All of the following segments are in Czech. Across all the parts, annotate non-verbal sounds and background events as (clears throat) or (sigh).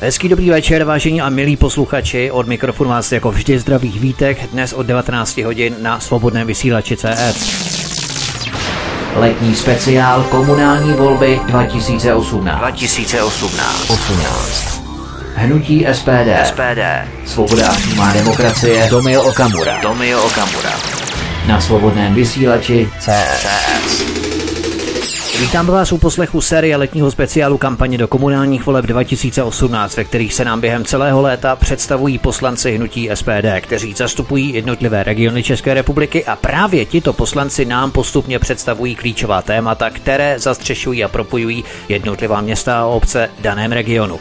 Hezký dobrý večer, vážení a milí posluchači. Od mikrofonu vás jako vždy zdravých vítek dnes od 19 hodin na svobodném vysílači CS. Letní speciál komunální volby 2018. 2018. 18. Hnutí SPD. SPD. Svoboda a přímá demokracie. Tomio Okamura. Tomio Okamura. Na svobodném vysílači CS. Vítám vás u poslechu série letního speciálu kampaně do komunálních voleb 2018, ve kterých se nám během celého léta představují poslanci hnutí SPD, kteří zastupují jednotlivé regiony České republiky a právě tito poslanci nám postupně představují klíčová témata, které zastřešují a propojují jednotlivá města a obce daném regionu.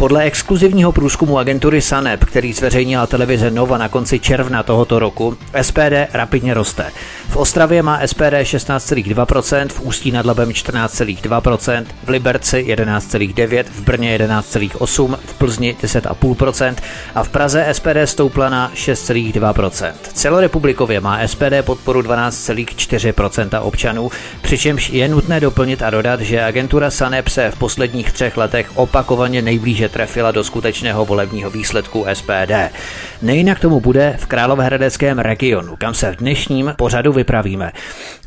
Podle exkluzivního průzkumu agentury Sanep, který zveřejnila televize Nova na konci června tohoto roku, SPD rapidně roste. V Ostravě má SPD 16,2%, v Ústí nad Labem 14,2%, v Liberci 11,9%, v Brně 11,8%, v Plzni 10,5% a v Praze SPD stoupla na 6,2%. Celorepublikově má SPD podporu 12,4% občanů, přičemž je nutné doplnit a dodat, že agentura Sanep se v posledních třech letech opakovaně nejblíže trefila do skutečného volebního výsledku SPD. Nejinak tomu bude v Královéhradeckém regionu, kam se v dnešním pořadu vypravíme.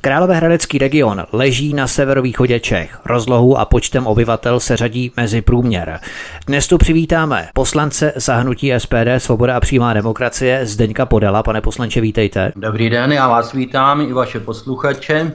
Královéhradecký region leží na severovýchodě Čech. Rozlohou a počtem obyvatel se řadí mezi průměr. Dnes tu přivítáme poslance zahnutí SPD Svoboda a přímá demokracie Zdeňka Podala. Pane poslanče, vítejte. Dobrý den, já vás vítám i vaše posluchače.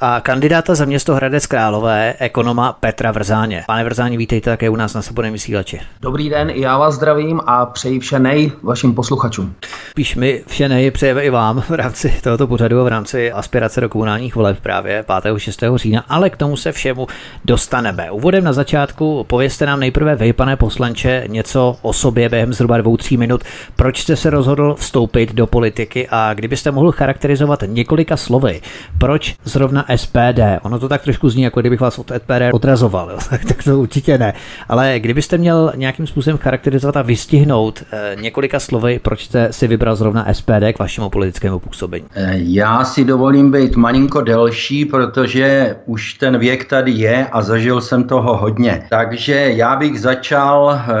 A kandidáta za město Hradec Králové, ekonoma Petra Vrzáně. Pane Vrzáně, vítejte také u nás na Svobodném vysílači. Dobrý den, i já vás zdravím a přeji vše nej vašim posluchačům. Píš mi vše nej přejeme i vám v rámci tohoto pořadu a v rámci aspirace do komunálních voleb právě 5. 6. října, ale k tomu se všemu dostaneme. Úvodem na začátku povězte nám nejprve vy, pane poslanče, něco o sobě během zhruba dvou, tří minut. Proč jste se rozhodl vstoupit do politiky a kdybyste mohl charakterizovat několika slovy, proč zrovna SPD? Ono to tak trošku zní, jako kdybych vás od SPD odrazoval, (laughs) tak to určitě ne. Ale kdybyste měl nějakým způsobem charakterizovat a vystihnout eh, několika slovy, proč jste si vybral zrovna SPD k vašemu politickému působení? Eh, já si dovolím být malinko delší, protože už ten věk tady je a zažil jsem toho hodně. Takže já bych začal eh,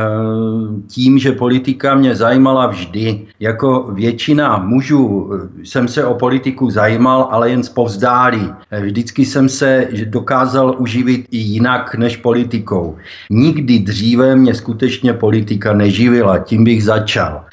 tím, že politika mě zajímala vždy. Jako většina mužů jsem se o politiku zajímal, ale jen zpovzdálí. Vždycky jsem se dokázal uživit i jinak než politikou. Nikdy dříve mě skutečně politika neživila, tím bych začal.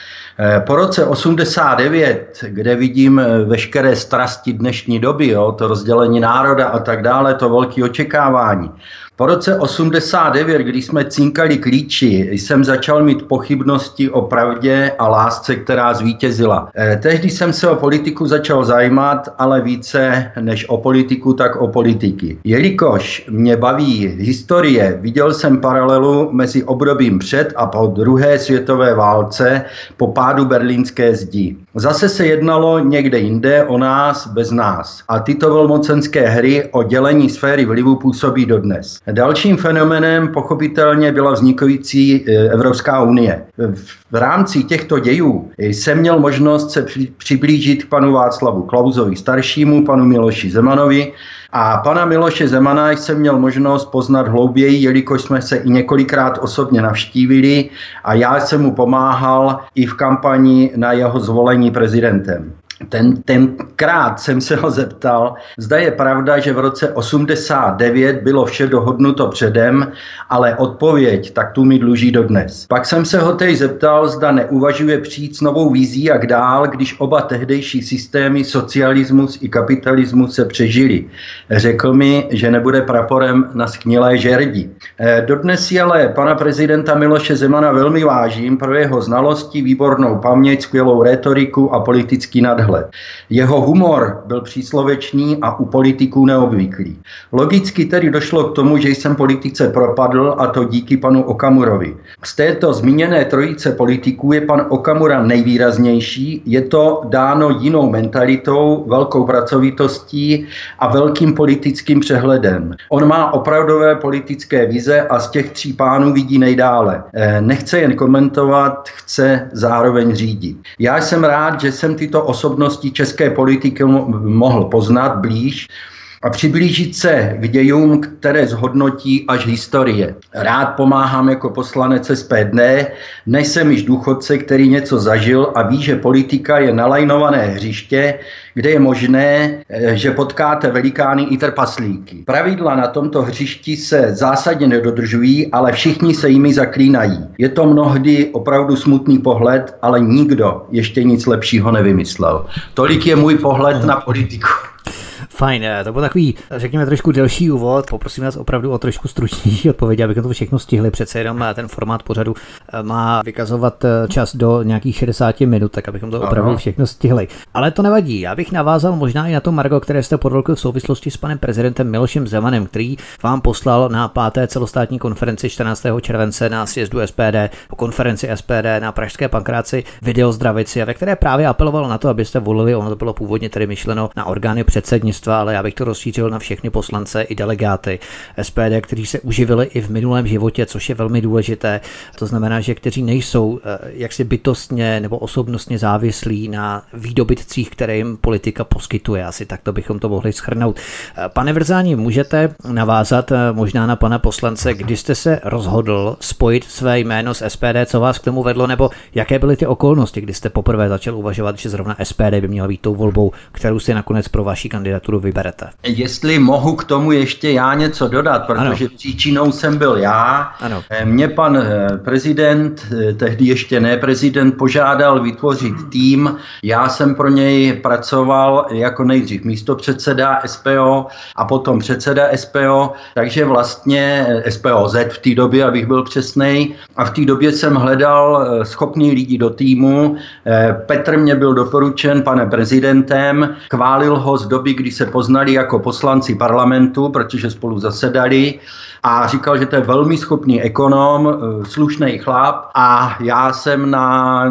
Eh, po roce 89, kde vidím eh, veškeré strasti dnešní doby, jo, to rozdělení národa a tak dále, to velké očekávání, po roce 89, když jsme cinkali klíči, jsem začal mít pochybnosti o pravdě a lásce, která zvítězila. Eh, tehdy jsem se o politiku začal zajímat, ale více než o politiku, tak o politiky. Jelikož mě baví historie, viděl jsem paralelu mezi obdobím před a po druhé světové válce po pádu berlínské zdi. Zase se jednalo někde jinde o nás bez nás. A tyto velmocenské hry o dělení sféry vlivu působí dodnes. Dalším fenomenem pochopitelně byla vznikující e, Evropská unie. V rámci těchto dějů jsem měl možnost se přiblížit k panu Václavu Klauzovi staršímu, panu Miloši Zemanovi, a pana Miloše Zemana jsem měl možnost poznat hlouběji, jelikož jsme se i několikrát osobně navštívili a já jsem mu pomáhal i v kampani na jeho zvolení prezidentem. Ten, tenkrát jsem se ho zeptal, zda je pravda, že v roce 89 bylo vše dohodnuto předem, ale odpověď tak tu mi dluží dodnes. Pak jsem se ho teď zeptal, zda neuvažuje přijít s novou vizí jak dál, když oba tehdejší systémy, socialismus i kapitalismus se přežili. Řekl mi, že nebude praporem na sknilé žerdi. Eh, dodnes si ale pana prezidenta Miloše Zemana velmi vážím pro jeho znalosti, výbornou paměť, skvělou retoriku a politický nadhled nadhled. Jeho humor byl příslovečný a u politiků neobvyklý. Logicky tedy došlo k tomu, že jsem politice propadl a to díky panu Okamurovi. Z této zmíněné trojice politiků je pan Okamura nejvýraznější, je to dáno jinou mentalitou, velkou pracovitostí a velkým politickým přehledem. On má opravdové politické vize a z těch tří pánů vidí nejdále. Eh, nechce jen komentovat, chce zároveň řídit. Já jsem rád, že jsem tyto osobnosti české politiky mohl poznat blíž a přiblížit se k dějům, které zhodnotí až historie. Rád pomáhám jako poslanec SPD, než jsem již důchodce, který něco zažil a ví, že politika je nalajnované hřiště, kde je možné, eh, že potkáte velikány i trpaslíky. Pravidla na tomto hřišti se zásadně nedodržují, ale všichni se jimi zaklínají. Je to mnohdy opravdu smutný pohled, ale nikdo ještě nic lepšího nevymyslel. Tolik je můj pohled na politiku. Fajn, eh, to byl takový, řekněme, trošku delší úvod. Poprosím vás opravdu o trošku stručnější (laughs) odpověď, abychom to všechno stihli. Přece jenom eh, ten formát pořadu eh, má vykazovat čas do nějakých 60 minut, tak abychom to opravdu všechno stihli. Ale to nevadí. Já bych navázal možná i na to, Margo, které jste podvolkl v souvislosti s panem prezidentem Milošem Zemanem, který vám poslal na páté celostátní konferenci 14. července na sjezdu SPD, po konferenci SPD na Pražské pankráci video zdravici, a ve které právě apeloval na to, abyste volili, ono to bylo původně tedy myšleno na orgány předsednictva předsednictva, ale já bych to rozšířil na všechny poslance i delegáty SPD, kteří se uživili i v minulém životě, což je velmi důležité. To znamená, že kteří nejsou eh, jaksi bytostně nebo osobnostně závislí na výdobytcích, které jim politika poskytuje. Asi takto bychom to mohli schrnout. Eh, pane Vrzání, můžete navázat eh, možná na pana poslance, kdy jste se rozhodl spojit své jméno s SPD, co vás k tomu vedlo, nebo jaké byly ty okolnosti, kdy jste poprvé začal uvažovat, že zrovna SPD by měla být tou volbou, kterou si nakonec pro vaši kandidaturu vyberete. Jestli mohu k tomu ještě já něco dodat, protože ano. příčinou jsem byl já. Ano. Eh, mě pan eh, prezident, eh, tehdy ještě ne prezident, požádal vytvořit tým. Já jsem pro něj pracoval jako nejdřív místo předseda SPO a potom předseda SPO, takže vlastně SPOZ v té době, abych byl přesný. A v té době jsem hledal schopný lidi do týmu. Petr mě byl doporučen panem prezidentem, chválil ho z doby, kdy se poznali jako poslanci parlamentu, protože spolu zasedali a říkal, že to je velmi schopný ekonom, eh, slušný chlap a já jsem na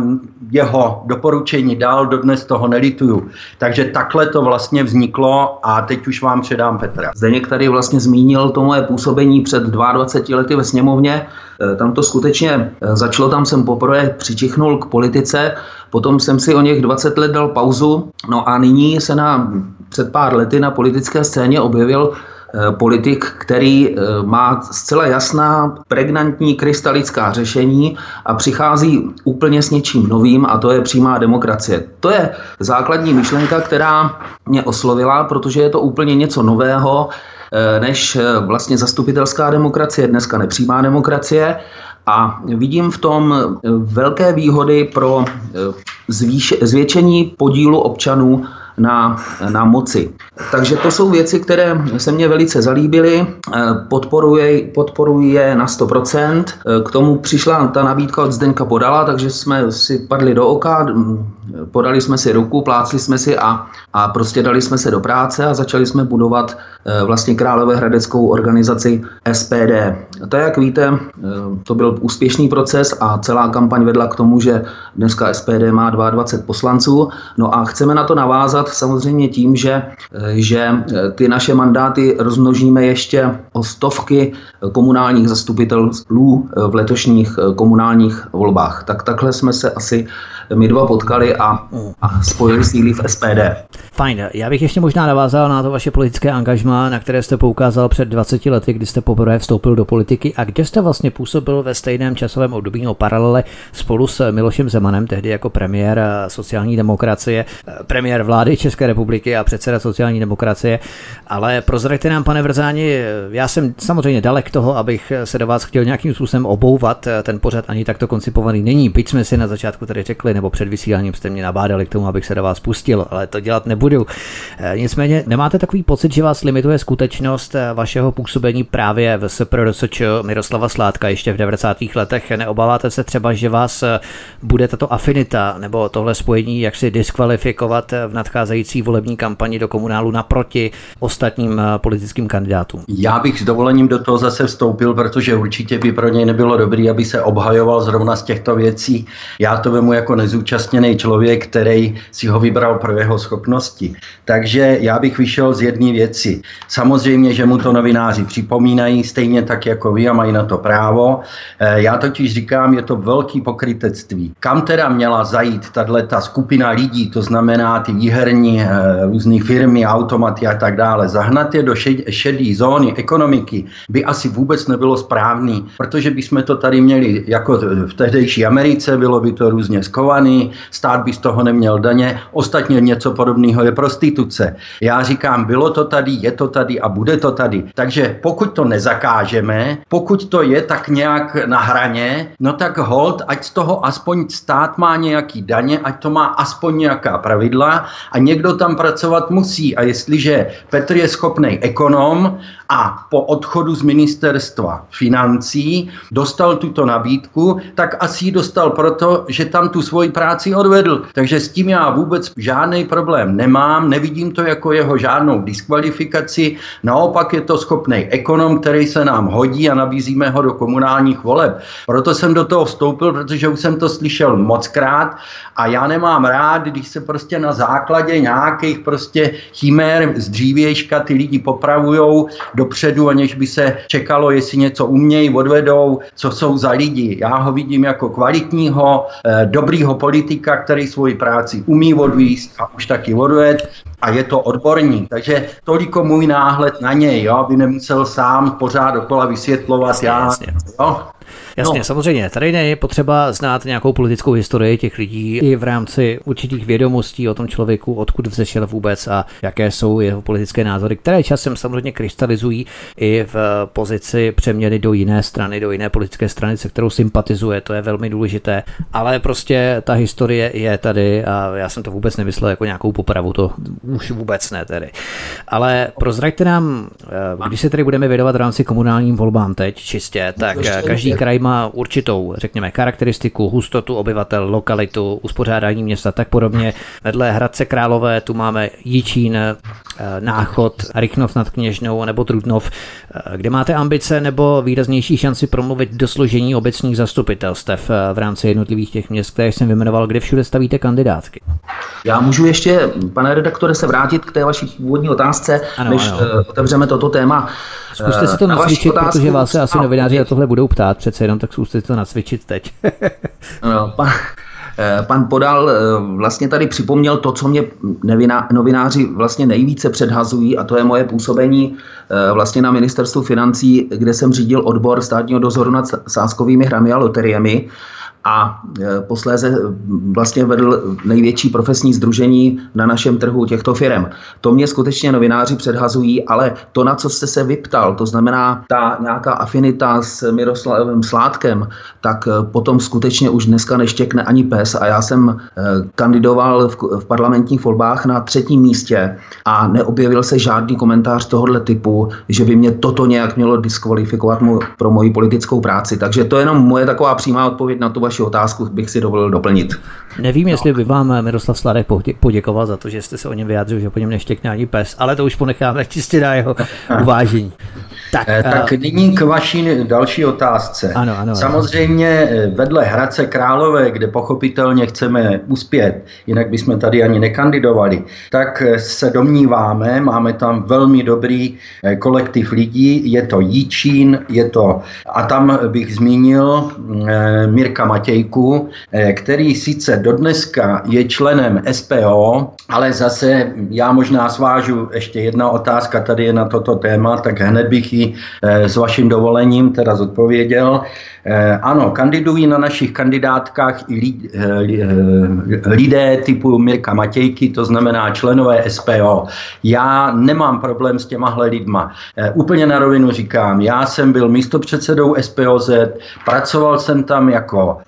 jeho doporučení dal, dodnes toho nelituju. Takže takhle to vlastně vzniklo a teď už vám předám Petra. Zdeněk tady vlastně zmínil to moje působení před 22 lety ve sněmovně. Eh, tam to skutečně eh, začalo, tam jsem poprvé přičichnul k politice, potom jsem si o něch 20 let dal pauzu, no a nyní se na před pár lety na politické scéně objevil eh, politik, který eh, má zcela jasná, pregnantní, krystalická řešení a přichází úplně s něčím novým a to je přímá demokracie. To je základní myšlenka, která mě oslovila, protože je to úplně něco nového, eh, než vlastně zastupitelská demokracie, dneska nepřímá demokracie. A vidím v tom velké výhody pro zvýš- zvětšení podílu občanů na, na moci. Takže to jsou věci, které se mně velice zalíbily, podporuji, podporuji je na 100%. K tomu přišla ta nabídka od Zdeňka Podala, takže jsme si padli do oka, podali jsme si ruku, plácli jsme si a, a prostě dali jsme se do práce a začali jsme budovat e, vlastně Královéhradeckou organizaci SPD. To, jak víte, to byl úspěšný proces a celá kampaň vedla k tomu, že dneska SPD má 22 poslanců. No a chceme na to navázat samozřejmě tím, že, eh, že eh, ty naše mandáty rozmnožíme ještě o stovky komunálních zastupitelů eh, v letošních komunálních volbách. Tak takhle jsme se asi my dva potkali a, a spojili síly v SPD. Fajn, já bych ještě možná navázal na to vaše politické angažmá, na které jste poukázal před 20 lety, kdy jste poprvé vstoupil do politiky a kde jste vlastně působil ve stejném časovém období o paralele spolu s Milošem Zemanem, tehdy jako premiér sociální demokracie, premiér vlády České republiky a předseda sociální demokracie. Ale prozraďte nám, pane Vrzáni, já jsem samozřejmě dalek toho, abych se do vás chtěl nějakým způsobem obouvat. Ten pořad ani takto koncipovaný není. Byť jsme si na začátku tady řekli, nebo před vysíláním jste mě nabádali k tomu, abych se do vás pustil, ale to dělat nebudu. Nicméně nemáte takový pocit, že vás limituje skutečnost vašeho působení právě v SPRDSČ Miroslava Sládka ještě v 90. letech? Neobáváte se třeba, že vás bude tato afinita nebo tohle spojení jaksi diskvalifikovat v nadcházející volební kampani do komunálu naproti ostatním politickým kandidátům? Já bych s dovolením do toho zase vstoupil, protože určitě by pro něj nebylo dobrý, aby se obhajoval zrovna z těchto věcí. Já to vemu jako nezúčastněný člověk, který si ho vybral pro jeho schopnosti. Takže já bych vyšel z jedné věci. Samozřejmě, že mu to novináři připomínají, stejně tak jako vy a mají na to právo. Eh, já totiž říkám, je to velký pokrytectví. Kam teda měla zajít tato skupina lidí, to znamená ty výherní eh, různé firmy, automaty a tak dále, zahnat je do šedé zóny ekonomiky by asi vůbec nebylo správný, protože bychom to tady měli jako v tehdejší Americe, bylo by to různě skovaný, stát by z toho neměl daně, ostatně něco podobného je prostituce. Já říkám, bylo to tady, je to tady a bude to tady. Takže pokud to nezakážeme, pokud to je tak nějak na hraně, no tak hold, ať z toho aspoň stát má nějaký daně, ať to má aspoň nějaká pravidla a někdo tam pracovat musí. A jestliže Petr je schopný ekonom a po odchodu z ministerstva financí dostal tuto nabídku, tak asi ji dostal proto, že tam tu svoji práci odvedl. Takže s tím já vůbec žádný problém nemám, nevidím to jako jeho žádnou diskvalifikaci, naopak je to schopný ekonom, který se nám hodí a nabízíme ho do komunálních voleb. Proto jsem do toho vstoupil, protože už jsem to slyšel mockrát a já nemám rád, když se prostě na základě nějakých prostě chimér z dřívějška ty lidi popravujou dopředu, aniž by se čekalo, jestli něco umějí, odvedou, co jsou za lidi. Já ho vidím jako kvalitního, eh, dobrýho politika, který svoji práci umí odvíst a už taky odved a je to odborník. Takže toliko můj náhled na něj, jo, aby nemusel sám pořád dokola vysvětlovat. Jasně, já, jasně. Jo, Jasně, no. samozřejmě. Tady je potřeba znát nějakou politickou historii těch lidí i v rámci určitých vědomostí o tom člověku, odkud vzešel vůbec a jaké jsou jeho politické názory, které časem samozřejmě krystalizují i v pozici přeměny do jiné strany, do jiné politické strany, se kterou sympatizuje. To je velmi důležité. Ale prostě ta historie je tady a já jsem to vůbec nemyslel jako nějakou popravu, to už vůbec ne tedy. Ale prozraďte nám, eh, když se tedy budeme věnovat v rámci komunálním volbám teď čistě, tak každý kraj má určitou, řekněme, charakteristiku, hustotu obyvatel, lokalitu, uspořádání města, tak podobně. Vedle Hradce Králové tu máme Jičín, eh, Náchod, Rychnov nad Kněžnou nebo Trutnov. Eh, kde máte ambice nebo výraznější šanci promluvit do složení obecních zastupitelstev v rámci jednotlivých těch měst, které jsem vyjmenoval, kde všude stavíte kandidátky? Já můžu ještě, pane redaktore, se vrátit k té vaší původní otázce, ano, než ano. otevřeme toto téma. Zkuste si to nacvičit, protože vás se asi novináři na tohle budou ptát přece jenom, tak zkuste si to nacvičit teď. (laughs) no, pan, eh, pan Podal eh, vlastně tady připomněl to, co mě novináři vlastně nejvíce předhazují a to je moje působení eh, vlastně na ministerstvu financí, kde jsem řídil odbor státního dozoru nad sáskovými hrami a loteriemi a e, posléze vlastně vedl největší profesní združení na našem trhu těchto firm. To mě skutečně novináři předhazují, ale to, na co jste se vyptal, to znamená ta nějaká afinita s Miroslavem Sládkem, tak e, potom skutečně už dneska neštěkne ani pes a já jsem e, kandidoval v, parlamentních volbách na třetím místě a neobjevil se žádný komentář tohohle typu, že by mě toto nějak mělo diskvalifikovat pro moji politickou práci. Takže to je jenom moje taková přímá odpověď na tu vaši otázku bych si dovolil doplnit. Nevím, no. jestli by vám Miroslav Sladek poděkoval za to, že jste se o něm vyjádřil, že po něm neštěkne ani pes, ale to už ponecháme (laughs) čistě na jeho (laughs) uvážení. Tak, eh, tak uh, nyní k vaší další otázce. Ano, ano, Samozřejmě eh, vedle Hradce Králové, kde pochopitelně chceme uspět, jinak bychom tady ani nekandidovali, tak eh, se domníváme, máme tam velmi dobrý kolektiv lidí, je to Jíčín, je to, a tam bych zmínil Mirka Matějku, který sice dodneska je členem SPO, ale zase já možná svážu ještě jedna otázka, tady je na toto téma, tak hned bych ji eh, s vaším dovolením teda zodpověděl. Eh, ano, kandidují na našich kandidátkách i eh, lidé typu Mirka Matějky, to znamená členové SPO. Já nemám problém s těmahle lidma. Úplně na rovinu říkám, já jsem byl místopředsedou SPOZ, pracoval jsem tam jako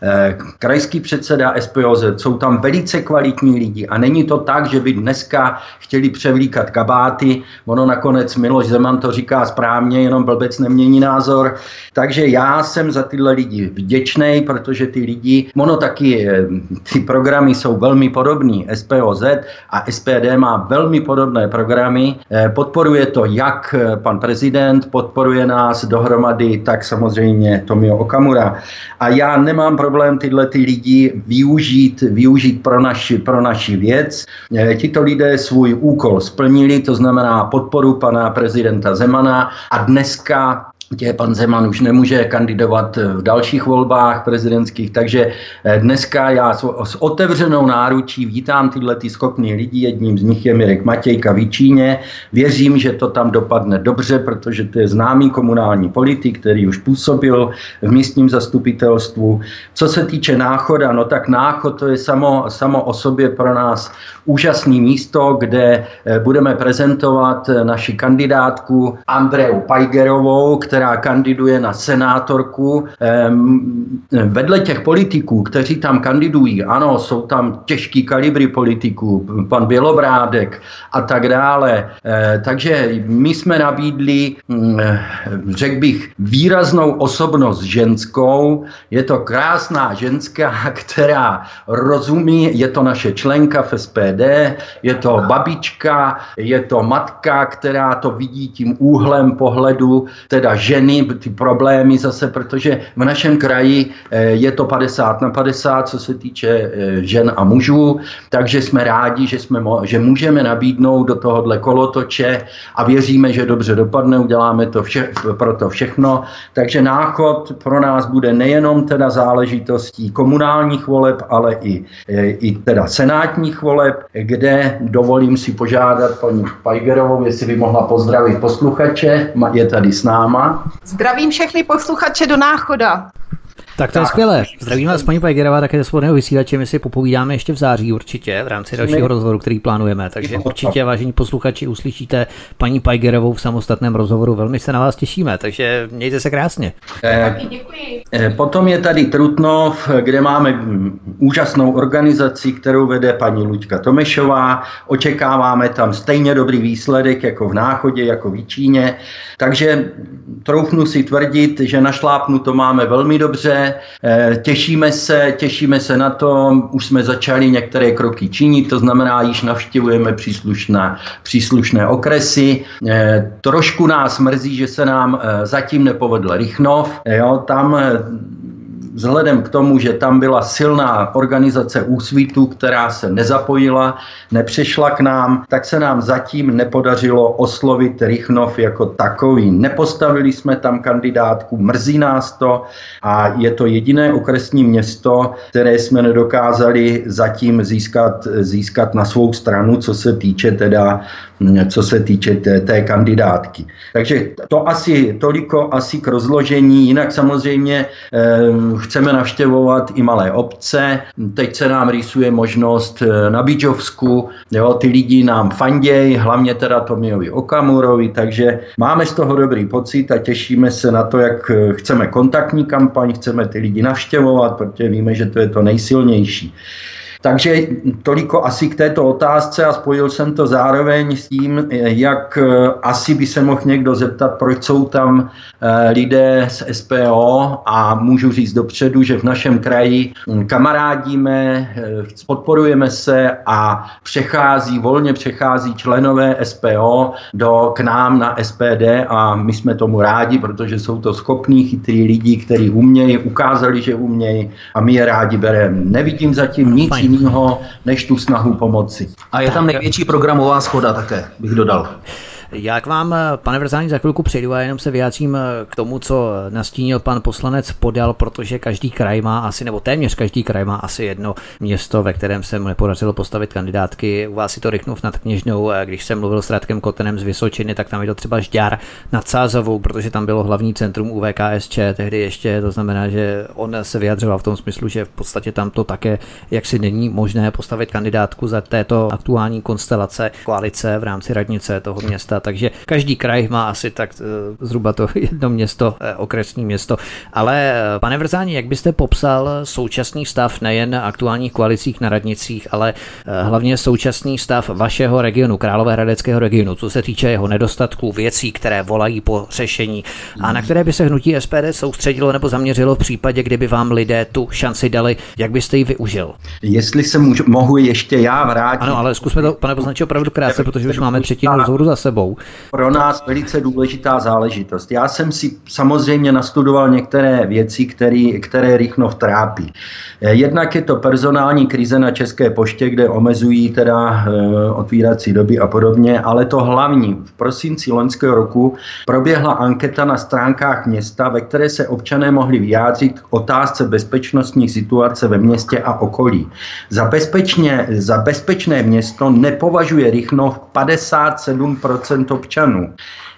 krajský předseda SPOZ, jsou tam velice kvalitní lidi a není to tak, že by dneska chtěli převlíkat kabáty. Ono nakonec Miloš Zeman to říká správně, jenom blbec nemění názor. Takže já jsem za tyhle lidi vděčný, protože ty lidi, ono taky, eh, ty programy jsou velmi podobné. SPOZ a SPD má velmi podobné programy. Eh, podporuje to jak eh, pan prezident, podporuje nás dohromady, tak samozřejmě Tomio Okamura. A já nemám problém tyhle ty lidi využít, využít pro naši, pro naši věc. Tito lidé svůj úkol splnili, to znamená podporu pana prezidenta Zemana a dneska tě pan Zeman už nemůže kandidovat v dalších volbách prezidentských, takže eh, dneska já s otevřenou náručí vítám tyhle ty schopný lidi, jedním z nich je Mirek Matějka v Číně. Věřím, že to tam dopadne dobře, protože to je známý komunální politik, který už působil v místním zastupitelstvu. Co se týče náchoda, no tak náchod to je samo, samo o sobě pro nás úžasný místo, kde eh, budeme prezentovat eh, naši kandidátku Andreu Pajgerovou, která kandiduje na senátorku. Vedle těch politiků, kteří tam kandidují, ano, jsou tam těžký kalibry politiků, pan Bělobrádek a tak dále. Eh, takže my jsme nabídli, mm, řekl bych, výraznou osobnost ženskou. Je to krásná ženská, (laughs) která rozumí, je to naše členka v SPD, je to babička, je to matka, která to vidí tím úhlem pohledu, teda ženy, ty problémy zase, protože v našem kraji eh, je to 50 na 50, co se týče eh, žen a mužů, takže jsme rádi, že, jsme, že můžeme nabídnout do tohohle kolotoče a věříme, že dobře dopadne, uděláme to vše, pro to všechno. Takže náchod pro nás bude nejenom teda záležitostí komunálních voleb, ale i, eh, i teda senátních voleb, kde dovolím si požádat paní Pajgerovou, jestli by mohla pozdravit posluchače, je tady s náma. Zdravím všechny posluchače do náchoda. Tak to je skvělé. Zdravím vás, paní Pajgerová, také ze svobodného vysílače. My si popovídáme ještě v září určitě v rámci dalšího rozhovoru, který plánujeme. Takže určitě, vážení posluchači, uslyšíte paní Pajgerovou v samostatném rozhovoru. Velmi se na vás těšíme, takže mějte se krásně. Eh, děkuji. Eh, potom je tady Trutnov, kde máme úžasnou organizaci, kterou vede paní Luďka Tomešová. Očekáváme tam stejně dobrý výsledek jako v Náchodě, jako v Číně. Takže troufnu si tvrdit, že na šlápnu to máme velmi dobře Eh, těšíme se, těšíme se na to, už jsme začali některé kroky činit, to znamená, již navštěvujeme příslušné, příslušné okresy. Eh, trošku nás mrzí, že se nám eh, zatím nepovedl Rychnov. Jo, tam vzhledem k tomu, že tam byla silná organizace úsvitu, která se nezapojila, nepřišla k nám, tak se nám zatím nepodařilo oslovit Rychnov jako takový. Nepostavili jsme tam kandidátku, mrzí nás to a je to jediné okresní město, které jsme nedokázali zatím získat, získat na svou stranu, co se týče teda co se týče té, té kandidátky. Takže to asi toliko asi k rozložení. Jinak samozřejmě eh, chceme navštěvovat i malé obce. Teď se nám rýsuje možnost eh, na Bíčovsku. Jo, ty lidi nám fandějí, hlavně teda Tomiovi Okamurovi, takže máme z toho dobrý pocit a těšíme se na to, jak eh, chceme kontaktní kampaň, chceme ty lidi navštěvovat, protože víme, že to je to nejsilnější. Takže toliko asi k této otázce a spojil jsem to zároveň s tím, jak eh, asi by se mohl někdo zeptat, proč jsou tam eh, lidé z SPO a můžu říct dopředu, že v našem kraji hm, kamarádíme, eh, podporujeme se a přechází, volně přechází členové SPO do, k nám na SPD a my jsme tomu rádi, protože jsou to schopní, chytrý lidi, kteří umějí, ukázali, že umějí a my je rádi bereme. Nevidím zatím nic jiného, než tu snahu pomoci. A je tam největší programová schoda také, bych dodal. Já k vám, pane Vrzání, za chvilku přejdu a jenom se vyjádřím k tomu, co nastínil pan poslanec Podal, protože každý kraj má asi, nebo téměř každý kraj má asi jedno město, ve kterém se mu nepodařilo postavit kandidátky. U vás si to Rychnov nad Kněžnou, když jsem mluvil s Radkem Kotenem z Vysočiny, tak tam je to třeba Žďár nad Sázovou, protože tam bylo hlavní centrum UVKSČ tehdy ještě, to znamená, že on se vyjadřoval v tom smyslu, že v podstatě tam to také jaksi není možné postavit kandidátku za této aktuální konstelace koalice v rámci radnice toho města takže každý kraj má asi tak eh, zhruba to (laughs) jedno město, eh, okresní město. Ale eh, pane Vrzání, jak byste popsal současný stav nejen aktuálních koalicích na radnicích, ale hlavně současný stav vašeho regionu, Královéhradeckého regionu, co se týče jeho nedostatků, věcí, které volají po řešení a na které by se hnutí SPD soustředilo nebo zaměřilo v případě, kdyby vám lidé tu šanci dali, jak byste ji využil? Jestli se můžu, mohu ještě já vrátit. Ano, ale zkusme to, pane poslanče, opravdu krátce, protože už máme třetinu rozhovoru za sebou. Rychnovou. Pro nás velice důležitá záležitost. Já jsem si samozřejmě nastudoval některé věci, který, které Rychnov trápí. Jednak je to personální krize na České poště, kde omezují teda e, otvírací doby a podobně, ale to hlavní. V prosinci loňského roku proběhla anketa na stránkách města, ve které se občané mohli vyjádřit k otázce bezpečnostní situace ve městě a okolí. Za, bezpečně, za bezpečné město nepovažuje Rychnov 57% občanů.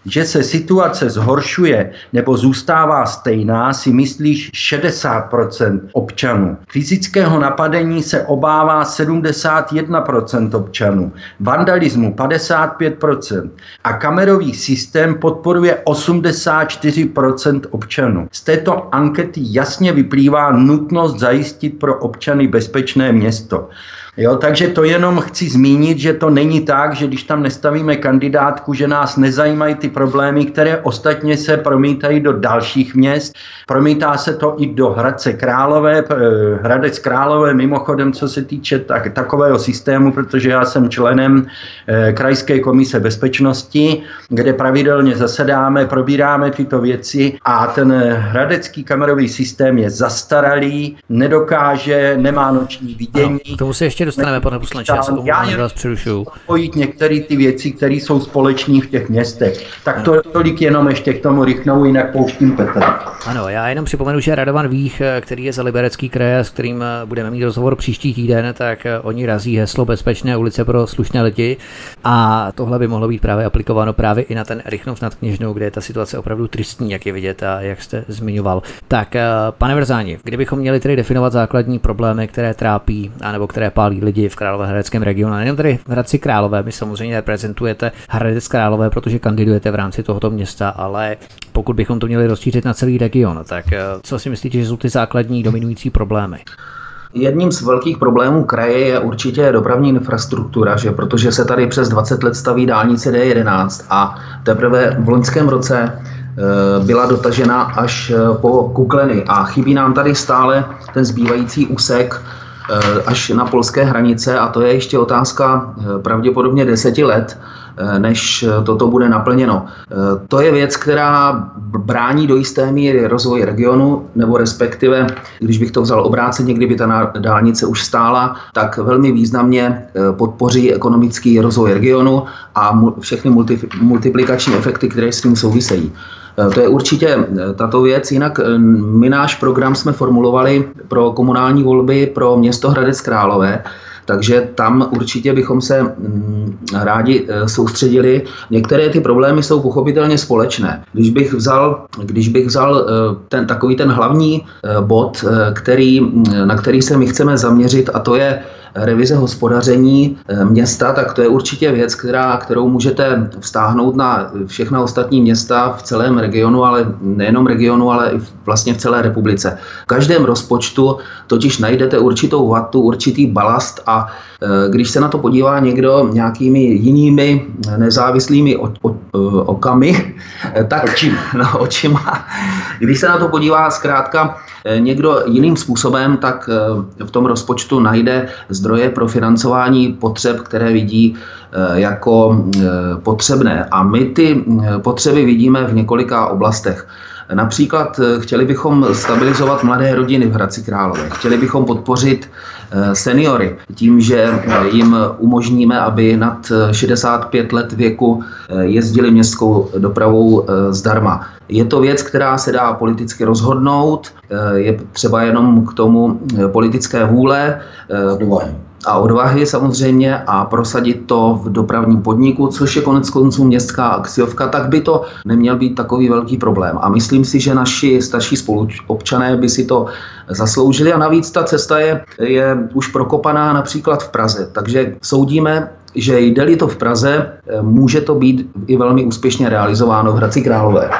Že se situace zhoršuje nebo zůstává stejná, si myslíš 60% občanů. Fyzického napadení se obává 71% občanů, vandalismu 55% a kamerový systém podporuje 84% občanů. Z této ankety jasně vyplývá nutnost zajistit pro občany bezpečné město. Jo, takže to jenom chci zmínit, že to není tak, že když tam nestavíme kandidátku, že nás nezajímají ty problémy, které ostatně se promítají do dalších měst. Promítá se to i do Hradce Králové, eh, Hradec Králové mimochodem, co se týče tak, takového systému, protože já jsem členem eh, Krajské komise bezpečnosti, kde pravidelně zasedáme, probíráme tyto věci a ten hradecký kamerový systém je zastaralý, nedokáže, nemá noční vidění. No, k tomu se ještě ještě dostaneme, pane poslanče, já se omlouvám, že vás přerušuju. Pojít některé ty věci, které jsou společní v těch městech. Tak to tolik jenom ještě k tomu rychnou, jinak pouštím Petra. Ano, já jenom připomenu, že Radovan Vích, který je za Liberecký kraj, s kterým budeme mít rozhovor příští týden, tak oni razí heslo Bezpečné ulice pro slušné lidi a tohle by mohlo být právě aplikováno právě i na ten Rychnov nad Kněžnou, kde je ta situace opravdu tristní, jak je vidět a jak jste zmiňoval. Tak, pane Vrzáni, kdybychom měli tedy definovat základní problémy, které trápí, anebo které pálí malí lidi v Královéhradeckém regionu. Nejenom tady v Hradci Králové, vy samozřejmě reprezentujete Hradec Králové, protože kandidujete v rámci tohoto města, ale pokud bychom to měli rozšířit na celý region, tak eh, co si myslíte, že jsou ty základní dominující problémy? Jedním z velkých problémů kraje je určitě dopravní infrastruktura, že protože se tady přes 20 let staví dálnice D11 a teprve v loňském roce eh, byla dotažena až eh, po Kukleny a chybí nám tady stále ten zbývající úsek až na polské hranice a to je ještě otázka eh, pravděpodobně deseti let, eh, než toto bude naplněno. To je věc, která brání do jisté míry rozvoj regionu, nebo respektive, když bych to vzal obráceně, kdyby ta dálnice už stála, tak velmi významně podpoří ekonomický rozvoj regionu a všechny multiplikační efekty, které s tím souvisejí. Eh, to je určitě eh, tato věc. Jinak eh, my náš program jsme formulovali pro komunální volby pro město Hradec Králové. Takže tam určitě bychom se mm, rádi soustředili. Některé ty problémy jsou pochopitelně společné. Když bych vzal, když bych vzal ten, takový ten hlavní bod, který, na který se my chceme zaměřit, a to je revize hospodaření eh, města, tak to je určitě věc, která, kterou můžete vztáhnout na všechna ostatní města v celém regionu, ale nejenom regionu, ale i vlastně v celé republice. V každém rozpočtu totiž najdete určitou vatu, určitý balast a když se na to podívá někdo nějakými jinými nezávislými o, o, okamy, tak očima. (laughs) No, očima. Když se na to podívá zkrátka eh, někdo jiným způsobem, tak v tom rozpočtu najde zdroje pro financování potřeb, které vidí eh, jako eh, potřebné. A my ty eh, potřeby vidíme v několika oblastech. Například chtěli bychom stabilizovat mladé rodiny v Hradci Králové. Chtěli bychom podpořit seniory tím, že jim umožníme, aby nad 65 let věku jezdili městskou dopravou zdarma. Je to věc, která se dá politicky rozhodnout, je třeba jenom k tomu politické vůle a odvahy samozřejmě a prosadit to v dopravním podniku, což je konec konců městská akciovka, tak by to neměl být takový velký problém. A myslím si, že naši starší spoluobčané by si to zasloužili a navíc ta cesta je, je už prokopaná například v Praze. Takže soudíme, že jde-li to v Praze, může to být i velmi úspěšně realizováno v Hradci Králové.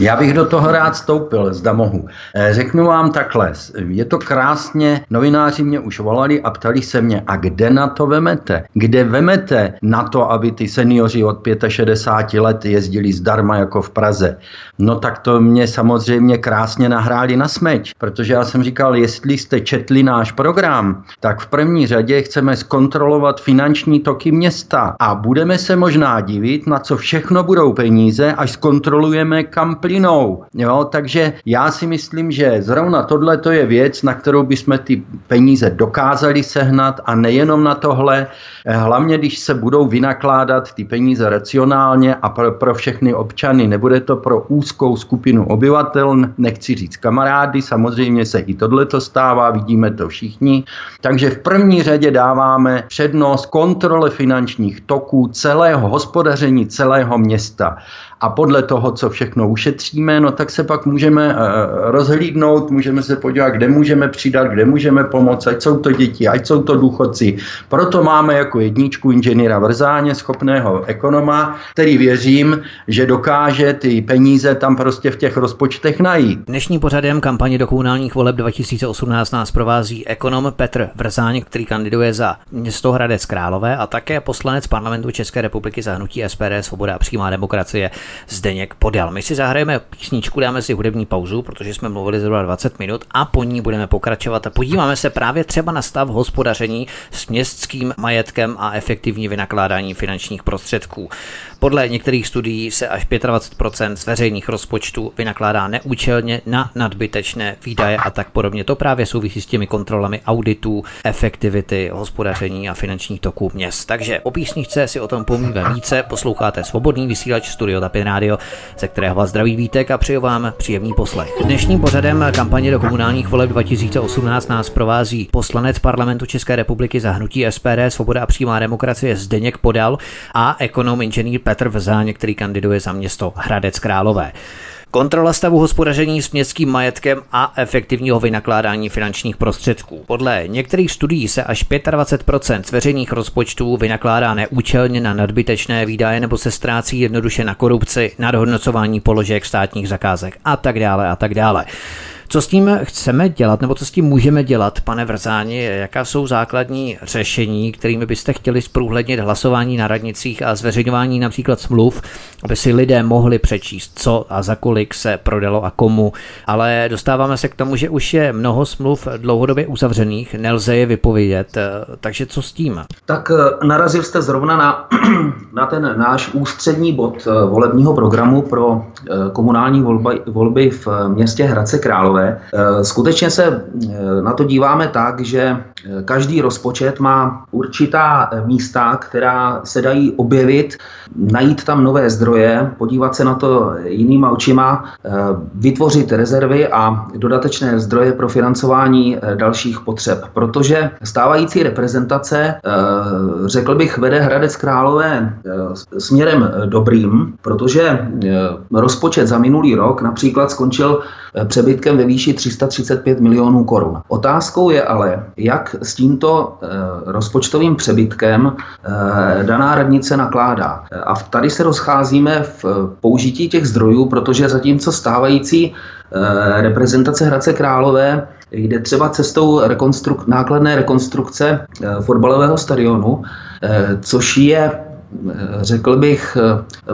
Já bych do toho rád stoupil, zda mohu. Eh, řeknu vám takhle, je to krásně, novináři mě už volali a ptali se mě, a kde na to vemete? Kde vemete na to, aby ty seniori od 65 let jezdili zdarma jako v Praze? No tak to mě samozřejmě krásně nahráli na smeč, protože já jsem říkal, jestli jste četli náš program, tak v první řadě chceme zkontrolovat finanční toky města a budeme se možná divit, na co všechno budou peníze, až zkontrolujeme, kam plynou. Jo, takže já si myslím, že zrovna tohle to je věc, na kterou bychom ty peníze dokázali sehnat a nejenom na tohle, hlavně když se budou vynakládat ty peníze racionálně a pro, pro všechny občany. Nebude to pro úzkou skupinu obyvatel, nechci říct kamarády, samozřejmě se i tohle to stává, vidíme to všichni. Takže v první řadě dáváme přednost kontrole finančních toků celého hospodaření celého města a podle toho, co všechno ušetříme, no tak se pak můžeme eh, rozhlídnout, můžeme se podívat, kde můžeme přidat, kde můžeme pomoct, ať jsou to děti, ať jsou to důchodci. Proto máme jako jedničku inženýra Vrzáně, schopného ekonoma, který věřím, že dokáže ty peníze tam prostě v těch rozpočtech najít. Dnešní pořadem kampaně do komunálních voleb 2018 nás provází ekonom Petr Vrzáně, který kandiduje za město Hradec Králové a také poslanec parlamentu České republiky za hnutí SPD Svoboda a přímá demokracie. Zdeněk podal. My si zahrajeme písničku, dáme si hudební pauzu, protože jsme mluvili zhruba 20 minut a po ní budeme pokračovat a podíváme se právě třeba na stav hospodaření s městským majetkem a efektivní vynakládání finančních prostředků. Podle některých studií se až 25% z veřejných rozpočtů vynakládá neúčelně na nadbytečné výdaje a tak podobně. To právě souvisí s těmi kontrolami auditů, efektivity, hospodaření a finančních toků měst. Takže o písničce si o tom pomíme více. Posloucháte svobodný vysílač Studio Tapin Radio, ze kterého vás zdraví vítek a přeju vám příjemný poslech. Dnešním pořadem kampaně do komunálních voleb 2018 nás provází poslanec parlamentu České republiky za hnutí SPD Svoboda a přímá demokracie Zdeněk Podal a ekonom inženýr Petr Vzáň, který kandiduje za město Hradec Králové. Kontrola stavu hospodaření s městským majetkem a efektivního vynakládání finančních prostředků. Podle některých studií se až 25% z veřejných rozpočtů vynakládá neúčelně na nadbytečné výdaje nebo se ztrácí jednoduše na korupci, nadhodnocování položek státních zakázek a tak dále a tak dále. Co s tím chceme dělat, nebo co s tím můžeme dělat, pane Vrzáni? Jaká jsou základní řešení, kterými byste chtěli zprůhlednit hlasování na radnicích a zveřejňování například smluv, aby si lidé mohli přečíst, co a za kolik se prodalo a komu. Ale dostáváme se k tomu, že už je mnoho smluv dlouhodobě uzavřených, nelze je vypovědět. Takže co s tím? Tak eh, narazil jste zrovna na, (clears throat) na ten náš ústřední bod eh, volebního programu pro eh, komunální volby, volby v městě Hradce Králové zajímavé. Eh, skutečně se eh, na to díváme tak, že eh, každý rozpočet má určitá místa, která se dají objevit, najít tam nové zdroje, podívat se na to jinýma očima, vytvořit rezervy a dodatečné zdroje pro financování dalších potřeb. Protože stávající reprezentace, řekl bych, vede Hradec Králové směrem dobrým, protože rozpočet za minulý rok například skončil přebytkem ve výši 335 milionů korun. Otázkou je ale, jak s tímto eh, rozpočtovým přebytkem eh, daná radnice nakládá. A tady se rozcházíme v použití těch zdrojů, protože zatímco stávající eh, reprezentace Hradce Králové jde třeba cestou rekonstruk- nákladné rekonstrukce fotbalového stadionu, což je řekl bych,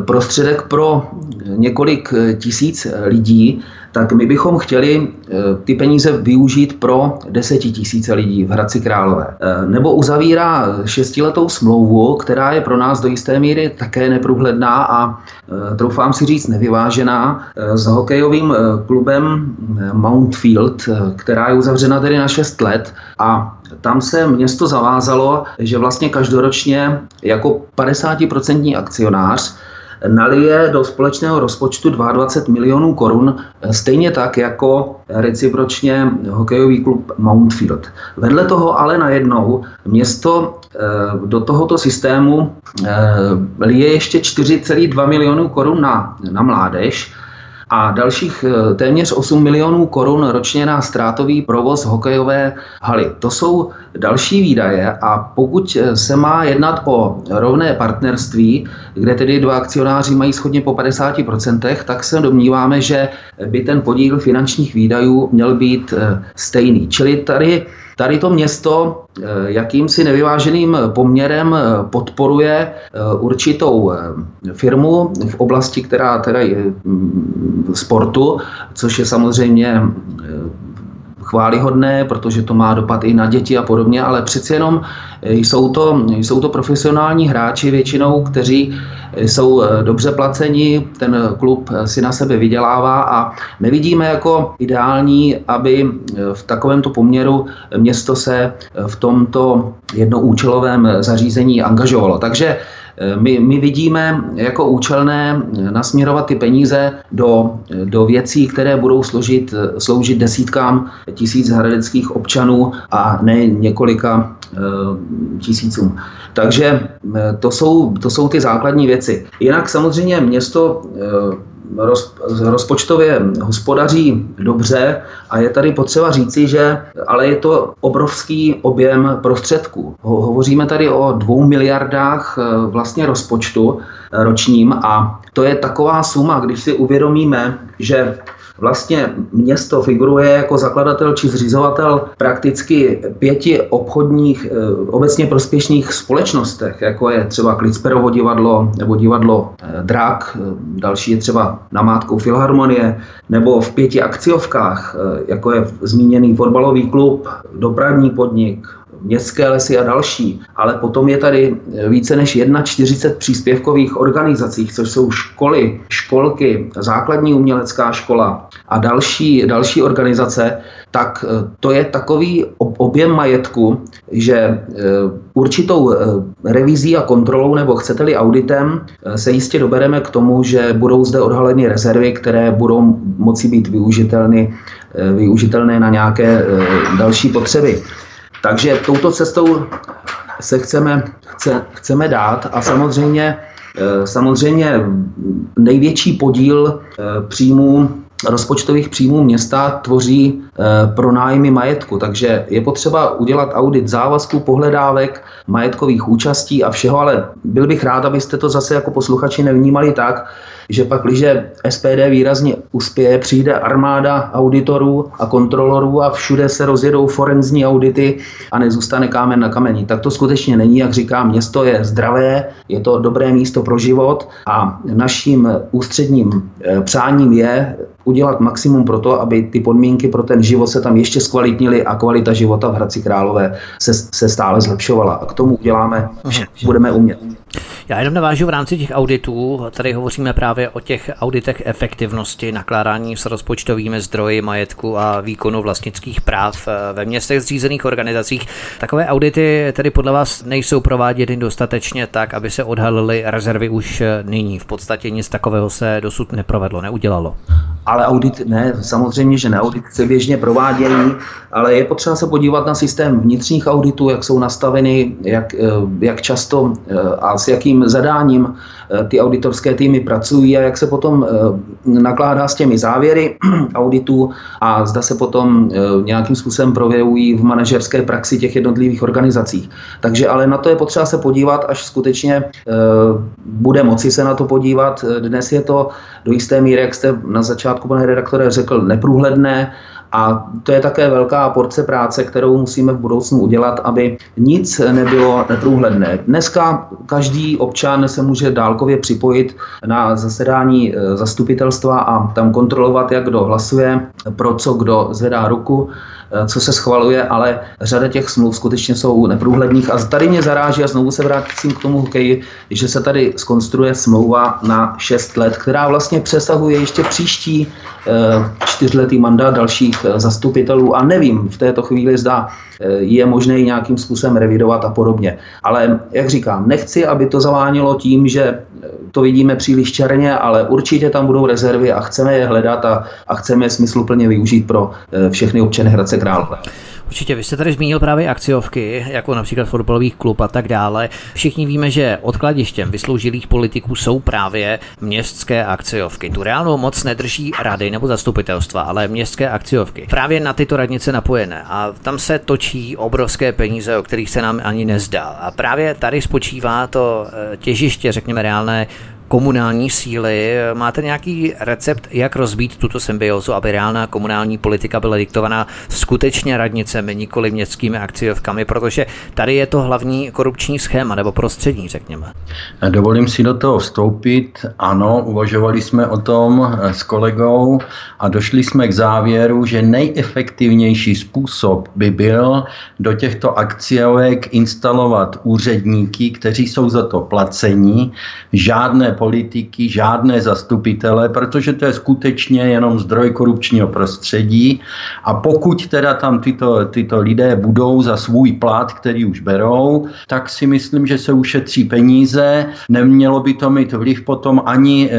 prostředek pro několik tisíc lidí, tak my bychom chtěli eh, ty peníze využít pro desetitisíce lidí v Hradci Králové. Eh, nebo uzavírá šestiletou smlouvu, která je pro nás do jisté míry také neprůhledná a eh, troufám si říct nevyvážená s hokejovým klubem Mountfield, která je uzavřena tedy na 6 let a tam se město zavázalo, že vlastně každoročně jako 50% akcionář nalije do společného rozpočtu 22 milionů korun, stejně tak jako recipročně hokejový klub Mountfield. Vedle toho ale najednou město eh, do tohoto systému eh, lije ještě 4,2 milionů korun na, na mládež, a dalších eh, téměř 8 milionů korun ročně na ztrátový provoz hokejové haly. To jsou další výdaje a pokud eh, se má jednat o rovné partnerství, kde tedy dva akcionáři mají schodně po 50%, tak se domníváme, že by ten podíl finančních výdajů měl být eh, stejný. Čili tady Tady to město jakýmsi nevyváženým poměrem podporuje určitou firmu v oblasti, která teda je mm, sportu, což je samozřejmě chválihodné, protože to má dopad i na děti a podobně, ale přeci jenom jsou to, jsou to profesionální hráči většinou, kteří jsou eh, dobře placeni, ten klub si na sebe vydělává a nevidíme jako ideální, aby eh, v takovémto poměru město se eh, v tomto jednoúčelovém zařízení angažovalo. Takže my, my vidíme jako účelné nasměrovat ty peníze do, do věcí, které budou složit, sloužit desítkám tisíc hradeckých občanů a ne několika tisícům. Takže to jsou, to jsou ty základní věci. Jinak samozřejmě město roz, rozpočtově hospodaří dobře a je tady potřeba říci, že ale je to obrovský objem prostředků. Ho, hovoříme tady o dvou miliardách eh, vlastně rozpočtu eh, ročním a to je taková suma, když si uvědomíme, že Vlastně město figuruje jako zakladatel či zřizovatel prakticky pěti obchodních, eh, obecně prospěšných společnostech, jako je třeba Klicperovo divadlo nebo divadlo eh, Drak, eh, další je třeba namátkou Filharmonie, nebo v pěti akciovkách, jako je zmíněný fotbalový klub, dopravní podnik, městské lesy a další, ale potom je tady více než 41 příspěvkových organizací, což jsou školy, školky, základní umělecká škola a další, další organizace, tak eh, to je takový objem majetku, že eh, určitou eh, revizí a kontrolou, nebo chcete-li auditem, se jistě dobereme k tomu, že budou zde odhaleny rezervy, které budou moci být využitelné, využitelné na nějaké další potřeby. Takže touto cestou se chceme, chce, chceme dát a samozřejmě, eh, samozřejmě největší podíl eh, příjmů rozpočtových příjmů města tvoří eh, pronájmy majetku, takže je potřeba udělat audit závazků, pohledávek, majetkových účastí a všeho, ale byl bych rád, abyste to zase jako posluchači nevnímali tak, že pak, když SPD výrazně uspěje, přijde armáda auditorů a kontrolorů a všude se rozjedou forenzní audity a nezůstane kámen na kameni. Tak to skutečně není, jak říkám, město je zdravé, je to dobré místo pro život a naším ústředním eh, přáním je udělat maximum pro to, aby ty podmínky pro ten život se tam ještě zkvalitnily a kvalita života v Hradci Králové se, se stále zlepšovala. A k tomu uděláme, budeme umět. Já jenom navážu v rámci těch auditů, tady hovoříme právě o těch auditech efektivnosti, nakládání s rozpočtovými zdroji majetku a výkonu vlastnických práv eh, ve městech zřízených organizacích. Takové audity tedy podle vás nejsou prováděny dostatečně tak, aby se odhalily rezervy už eh, nyní. V podstatě nic takového se dosud neprovedlo, neudělalo. Ale audit ne, samozřejmě, že ne. Audit se běžně provádějí, ale je potřeba se podívat na systém vnitřních auditů, jak jsou nastaveny, jak, eh, jak často a s jakým zadáním eh, ty auditorské týmy pracují a jak se potom eh, nakládá s těmi závěry (clears throat) auditů a zda se potom eh, nějakým způsobem projevují v manažerské praxi těch jednotlivých organizací. Takže ale na to je potřeba se podívat, až skutečně bude moci se na to podívat. Dnes je to do jisté míry, jak jste na začátku, pane redaktore, řekl, neprůhledné a to je také velká porce práce, kterou musíme v budoucnu udělat, aby nic nebylo neprůhledné. Dneska každý občan se může dálkově připojit na zasedání e, zastupitelstva a tam kontrolovat, jak kdo hlasuje, pro co kdo zvedá ruku co se schvaluje, ale řada těch smluv skutečně jsou neprůhledných. A tady mě zaráží, a znovu se vrátím k tomu hokeji, že se tady skonstruuje smlouva na 6 let, která vlastně přesahuje ještě příští eh, čtyřletý mandát dalších eh, zastupitelů a nevím v této chvíli, zda je možné ji nějakým způsobem revidovat a podobně. Ale jak říkám, nechci, aby to zavánilo tím, že to vidíme příliš černě, ale určitě tam budou rezervy a chceme je hledat a, a chceme je smysluplně využít pro všechny občany Hradce Králové. Určitě, vy jste tady zmínil právě akciovky, jako například fotbalových klub a tak dále. Všichni víme, že odkladištěm vysloužilých politiků jsou právě městské akciovky. Tu reálnou moc nedrží rady nebo zastupitelstva, ale městské akciovky. Právě na tyto radnice napojené. A tam se točí obrovské peníze, o kterých se nám ani nezdá. A právě tady spočívá to eh, těžiště, řekněme, reálné komunální síly. Máte nějaký recept, jak rozbít tuto symbiozu, aby reálná komunální politika byla diktovaná skutečně radnicemi, nikoli městskými akciovkami, protože tady je to hlavní korupční schéma nebo prostředí, řekněme. Dovolím si do toho vstoupit. Ano, uvažovali jsme o tom s kolegou a došli jsme k závěru, že nejefektivnější způsob by byl do těchto akciovek instalovat úředníky, kteří jsou za to placení, žádné politiky, žádné zastupitele, protože to je skutečně jenom zdroj korupčního prostředí. A pokud teda tam tyto, tyto lidé budou za svůj plat, který už berou, tak si myslím, že se ušetří peníze. Nemělo by to mít vliv potom ani e,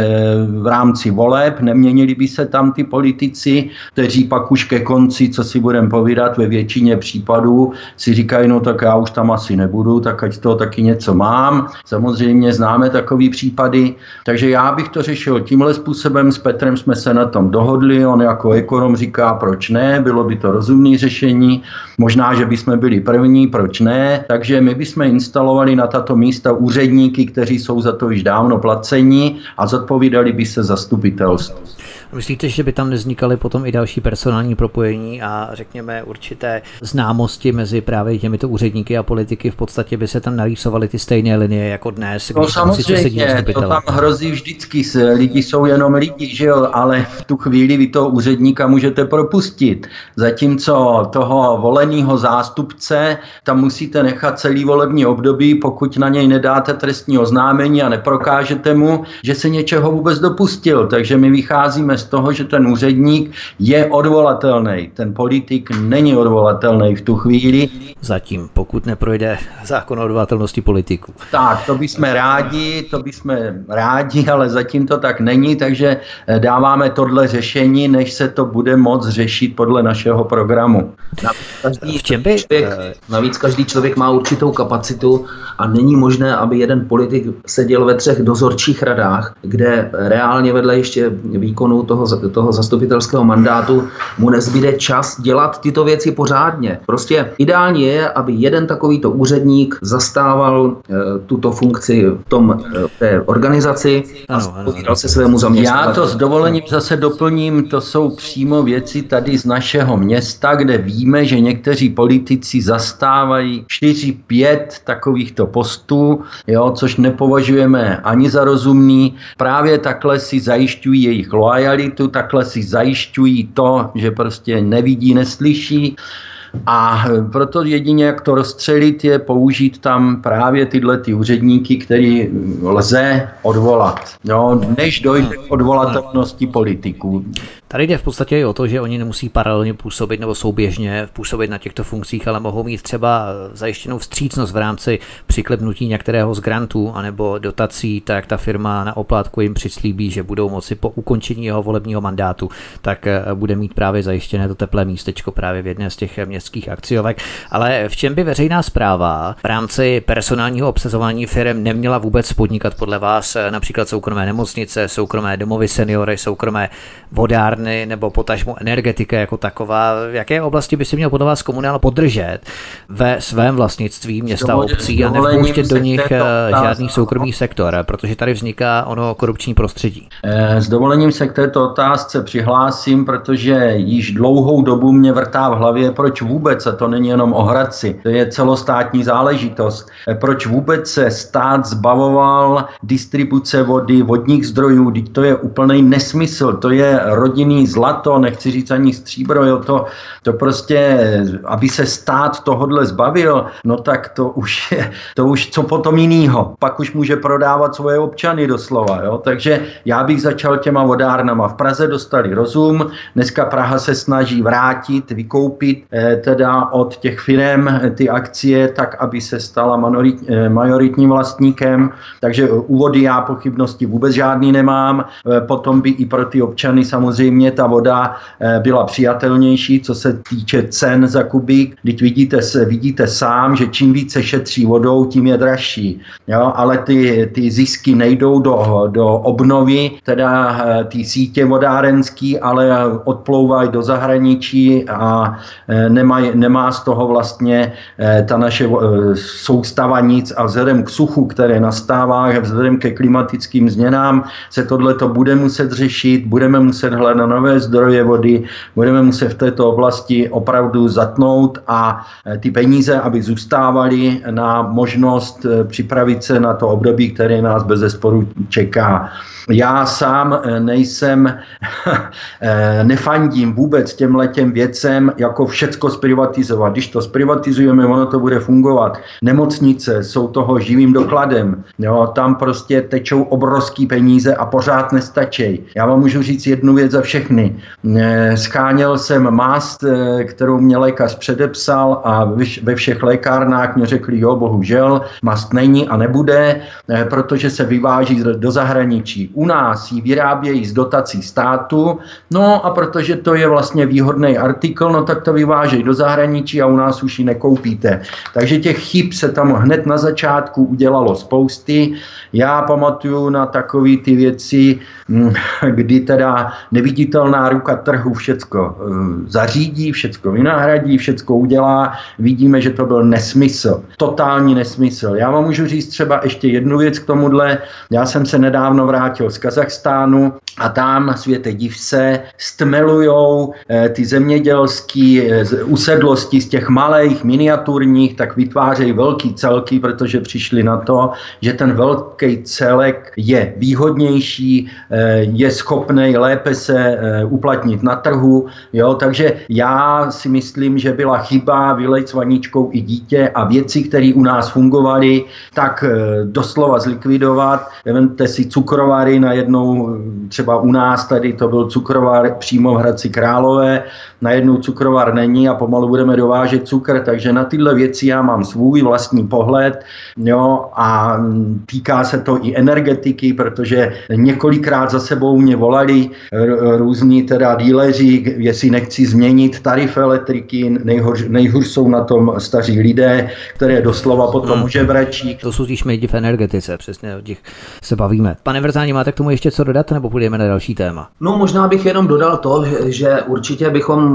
v rámci voleb, neměnili by se tam ty politici, kteří pak už ke konci, co si budeme povídat, ve většině případů si říkají, no tak já už tam asi nebudu, tak ať toho taky něco mám. Samozřejmě známe takový případy, takže já bych to řešil tímhle způsobem. S Petrem jsme se na tom dohodli. On jako ekonom říká, proč ne, bylo by to rozumné řešení. Možná, že bychom byli první, proč ne. Takže my bychom instalovali na tato místa úředníky, kteří jsou za to již dávno placení a zodpovídali by se zastupitelstvu. Myslíte, že by tam nevznikaly potom i další personální propojení a řekněme určité známosti mezi právě těmito úředníky a politiky? V podstatě by se tam narýsovaly ty stejné linie jako dnes, no, samozřejmě, to tam hrozí vždycky. Lidi jsou jenom lidi, že jo, ale v tu chvíli vy toho úředníka můžete propustit. Zatímco toho voleného zástupce tam musíte nechat celý volební období, pokud na něj nedáte trestní oznámení a neprokážete mu, že se něčeho vůbec dopustil. Takže my vycházíme z toho, že ten úředník je odvolatelný. Ten politik není odvolatelný v tu chvíli. Zatím, pokud neprojde zákon o odvolatelnosti politiků. Tak, to bychom rádi, to bychom rádi, ale zatím to tak není, takže eh, dáváme tohle řešení, než se to bude moc řešit podle našeho programu. Každý v čem by? Člověk, navíc každý člověk má určitou kapacitu a není možné, aby jeden politik seděl ve třech dozorčích radách, kde reálně vedle ještě výkonu toho, toho zastupitelského mandátu mu nezbyde čas dělat tyto věci pořádně. Prostě ideální je, aby jeden takovýto úředník zastával e, tuto funkci v tom e, té organizaci a ano, se svému zaměstnanci. Já to s dovolením zase doplním, to jsou přímo věci tady z našeho města, kde víme, že někteří politici zastávají 4-5 takovýchto postů, jo, což nepovažujeme ani za rozumný. Právě takhle si zajišťují jejich lojalitu realitu, takhle si zajišťují to, že prostě nevidí, neslyší. A proto jedině, jak to rozstřelit, je použít tam právě tyhle ty úředníky, který lze odvolat, jo, než dojde k odvolatelnosti politiků. Tady jde v podstatě i o to, že oni nemusí paralelně působit nebo souběžně působit na těchto funkcích, ale mohou mít třeba zajištěnou vstřícnost v rámci přiklepnutí některého z grantů anebo dotací, tak ta firma na oplátku jim přislíbí, že budou moci po ukončení jeho volebního mandátu, tak eh, bude mít právě zajištěné to teplé místečko právě v jedné z těch městských akciovek. Ale v čem by veřejná zpráva v rámci personálního obsazování firm neměla vůbec podnikat podle vás eh, například soukromé nemocnice, soukromé domovy seniory, soukromé vodárny, továrny nebo potažmo energetika jako taková, v jaké oblasti by si měl podle vás komunál podržet ve svém vlastnictví města a obcí a nevpouštět do nich eh, žádný soukromý sektor, protože tady vzniká ono korupční prostředí. Eh, s dovolením se k této otázce přihlásím, protože již dlouhou dobu mě vrtá v hlavě, proč vůbec, a to není jenom o Hradci, to je celostátní záležitost, eh, proč vůbec se stát zbavoval distribuce vody, vodních zdrojů, to je úplný nesmysl, to je rodinný jiný zlato, nechci říct ani stříbro, jo, to, to prostě, aby se stát tohodle zbavil, no tak to už je, to už co potom jinýho. Pak už může prodávat svoje občany doslova, jo, takže já bych začal těma vodárnama. V Praze dostali rozum, dneska Praha se snaží vrátit, vykoupit eh, teda od těch firm eh, ty akcie tak, aby se stala manorit, eh, majoritním vlastníkem, takže úvody já pochybnosti vůbec žádný nemám, eh, potom by i pro ty občany samozřejmě samozřejmě ta voda eh, byla přijatelnější, co se týče cen za kubík. Když vidíte, vidíte sám, že čím více šetří vodou, tím je dražší. Jo? Ale ty, ty zisky nejdou do, do obnovy, teda eh, ty sítě vodárenský, ale odplouvají do zahraničí a nemá, nemá z toho vlastně ta naše soustava nic a vzhledem k suchu, které nastává, vzhledem ke klimatickým změnám, se tohle to bude muset řešit, budeme muset hledat nové zdroje vody, budeme muset v této oblasti opravdu zatnout a e, ty peníze, aby zůstávaly na možnost e, připravit se na to období, které nás bez zesporu čeká. Já sám eh, nejsem, (laughs) eh, nefandím vůbec těm letěm věcem, jako všecko zprivatizovat. Když to zprivatizujeme, ono to bude fungovat. Nemocnice jsou toho živým dokladem. Jo, tam prostě tečou obrovský peníze a pořád nestačí. Já vám můžu říct jednu věc za všechny. Eh, scháněl jsem mást, kterou mě lékař předepsal a ve všech lékárnách mě řekli, jo, bohužel, mast není a nebude, protože se vyváží do zahraničí u nás ji vyrábějí z dotací státu, no a protože to je vlastně výhodný artikl, no tak to vyvážejí do zahraničí a u nás už ji nekoupíte. Takže těch chyb se tam hned na začátku udělalo spousty. Já pamatuju na takové ty věci, hm, kdy teda neviditelná ruka trhu všecko eh, zařídí, všecko vynahradí, všecko udělá. Vidíme, že to byl nesmysl. Totální nesmysl. Já vám můžu říct třeba ještě jednu věc k tomuhle. Já jsem se nedávno vrátil z Kazachstánu a tam světe div se stmelujou eh, ty zemědělské eh, usedlosti z těch malých, miniaturních, tak vytvářejí velký celky, protože přišli na to, že ten velký celek je výhodnější, eh, je schopný lépe se uplatnit na trhu. Jo? Takže já si myslím, že byla chyba vylejt s vaničkou i dítě a věci, které u nás fungovaly, tak doslova zlikvidovat. Vemte si cukrovary, najednou třeba u nás tady to byl cukrovar přímo v Hradci Králové, najednou cukrovar není a pomalu budeme dovážet cukr, takže na tyhle věci já mám svůj vlastní pohled jo, a týká se to i energetiky, protože několikrát za sebou mě volali různí teda díleři, jestli nechci změnit tarif elektriky, nejhorš, nejhůř jsou na tom staří lidé, které doslova potom hmm. žebračí. To jsou tí šmejdi v energetice, přesně o těch se bavíme. Pane Vrzáni, máte k tomu ještě co dodat, nebo půjdeme na další téma? No možná bych jenom dodal to, že určitě bychom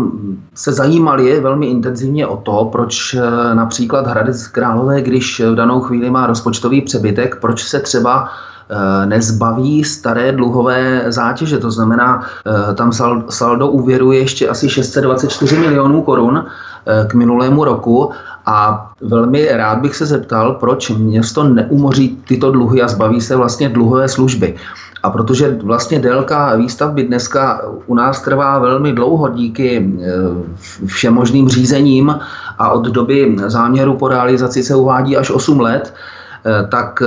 se zajímali velmi intenzivně o to, proč eh, například Hradec Králové, když v danou chvíli má rozpočtový přebytek, proč se třeba eh, nezbaví staré dluhové zátěže. To znamená, eh, tam saldo úvěru je ještě asi 624 milionů korun k minulému roku a velmi rád bych se zeptal, proč město neumoří tyto dluhy a zbaví se vlastně dluhové služby. A protože vlastně délka výstavby dneska u nás trvá velmi dlouho díky e, všemožným řízením a od doby záměru po realizaci se uvádí až 8 let, e, tak e,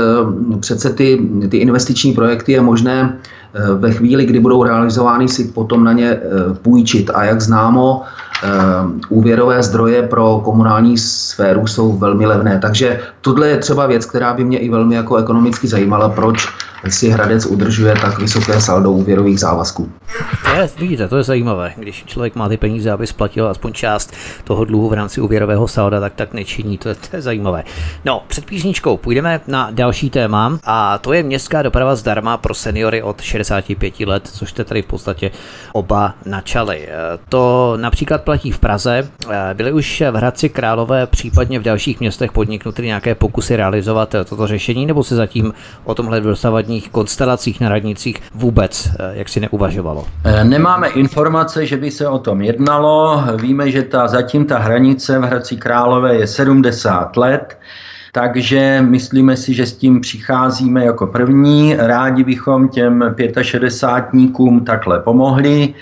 přece ty, ty investiční projekty je možné ve chvíli, kdy budou realizovány, si potom na ně půjčit. A jak známo, úvěrové zdroje pro komunální sféru jsou velmi levné. Takže tohle je třeba věc, která by mě i velmi jako ekonomicky zajímala, proč si Hradec udržuje tak vysoké saldo úvěrových závazků. To je, vidíte, to je zajímavé. Když člověk má ty peníze, aby splatil aspoň část toho dluhu v rámci úvěrového salda, tak tak nečiní. To je, to je zajímavé. No, před písničkou půjdeme na další téma a to je městská doprava zdarma pro seniory od 65 let, což jste tady v podstatě oba načali. To například platí v Praze. Byly už v Hradci Králové, případně v dalších městech podniknuty nějaké pokusy realizovat toto řešení, nebo se zatím o tomhle dosavadní vládních konstelacích na radnicích vůbec eh, jak si neuvažovalo? Eh, nemáme informace, že by se o tom jednalo. Víme, že ta, zatím ta hranice v Hradci Králové je 70 let. Takže myslíme si, že s tím přicházíme jako první. Rádi bychom těm 65níkům takhle pomohli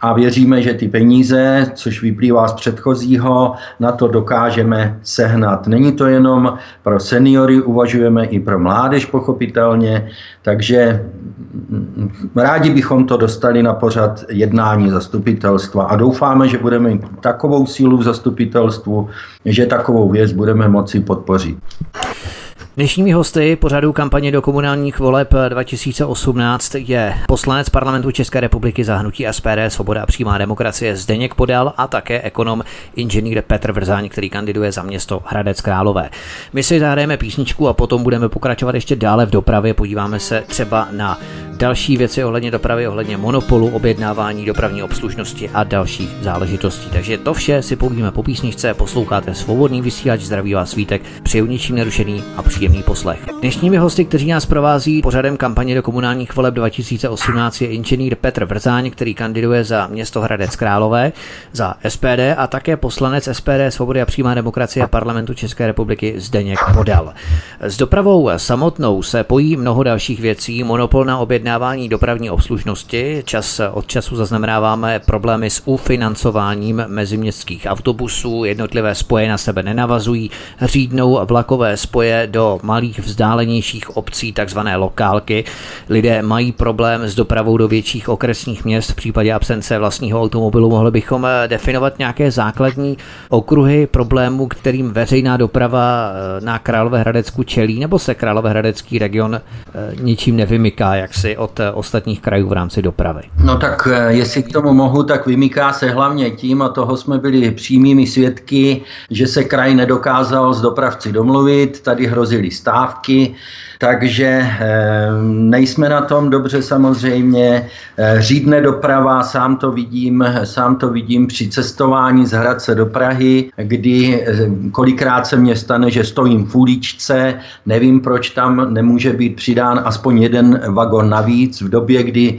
a věříme, že ty peníze, což vyplývá z předchozího, na to dokážeme sehnat. Není to jenom pro seniory, uvažujeme i pro mládež pochopitelně, takže rádi bychom to dostali na pořad jednání zastupitelstva a doufáme, že budeme mít takovou sílu v zastupitelstvu, že takovou věc budeme moci podpořit. Dnešními hosty pořadu kampaně do komunálních voleb 2018 je poslanec parlamentu České republiky za hnutí SPD Svoboda a přímá demokracie Zdeněk Podal a také ekonom inženýr Petr Vrzáň, který kandiduje za město Hradec Králové. My si zahrajeme písničku a potom budeme pokračovat ještě dále v dopravě. Podíváme se třeba na další věci ohledně dopravy, ohledně monopolu, objednávání dopravní obslužnosti a dalších záležitostí. Takže to vše si povíme po písničce, posloucháte svobodný vysílač, zdraví vás svítek, přeju ničím nerušený a příjemný poslech. Dnešními hosty, kteří nás provází pořadem kampaně do komunálních voleb 2018 je inženýr Petr Vrzáň, který kandiduje za město Hradec Králové, za SPD a také poslanec SPD Svobody a přímá demokracie parlamentu České republiky Zdeněk Podal. S dopravou samotnou se pojí mnoho dalších věcí, monopol na objednávání dopravní obslužnosti, čas od času zaznamenáváme problémy s ufinancováním meziměstských autobusů, jednotlivé spoje na sebe nenavazují, řídnou vlakové spoje do malých vzdálenějších obcí, takzvané lokálky. Lidé mají problém s dopravou do větších okresních měst v případě absence vlastního automobilu. Mohli bychom eh, definovat nějaké základní okruhy problémů, kterým veřejná doprava eh, na Královéhradecku čelí, nebo se Královéhradecký region eh, ničím nevymyká jaksi od ostatních krajů v rámci dopravy? No tak jestli k tomu mohu, tak vymyká se hlavně tím, a toho jsme byli přímými svědky, že se kraj nedokázal s dopravci domluvit, tady hrozily stávky, takže eh, nejsme na tom dobře samozřejmě. Eh, řídne doprava, sám to vidím, sám to vidím při cestování z Hradce do Prahy, kdy eh, kolikrát se mně stane, že stojím v uličce, nevím, proč tam nemůže být přidán aspoň jeden vagon navíc v době, kdy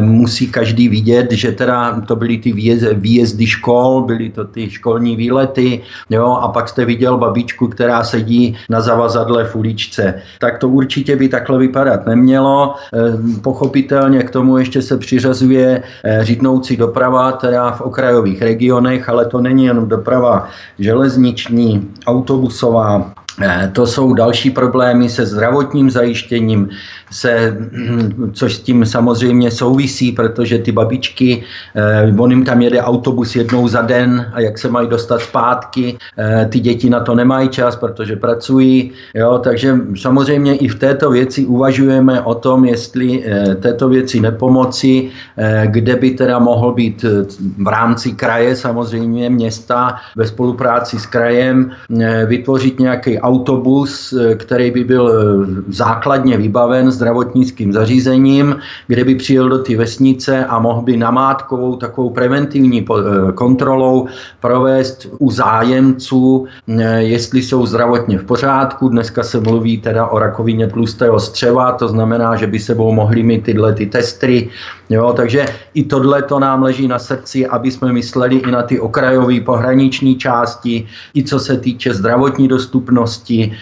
musí každý vidět, že teda to byly ty výjezdy škol, byly to ty školní výlety, jo, a pak jste viděl babičku, která sedí na zavazadle v uličce. Tak to určitě by takhle vypadat nemělo. Eh, pochopitelně k tomu ještě se přiřazuje eh, řídnoucí doprava, teda v okrajových regionech, ale to není jenom doprava železniční, autobusová, to jsou další problémy se zdravotním zajištěním, se, což s tím samozřejmě souvisí, protože ty babičky, eh, on jim tam jede autobus jednou za den a jak se mají dostat zpátky, eh, ty děti na to nemají čas, protože pracují, jo, takže samozřejmě i v této věci uvažujeme o tom, jestli této věci nepomoci, kde by teda mohl být v rámci kraje samozřejmě města ve spolupráci s krajem vytvořit nějaký autobus, eh, který by byl eh, základně vybaven zdravotnickým zařízením, kde by přijel do ty vesnice a mohl by namátkovou takovou preventivní eh, kontrolou provést u zájemců, jestli jsou zdravotně v pořádku. Dneska se mluví teda o rakovině tlustého střeva, to znamená, že by sebou mohli mít tyhle ty testy. Jo, takže i tohle to nám leží na srdci, aby jsme mysleli i na ty okrajové pohraniční části, i co se týče zdravotní dostupnosti.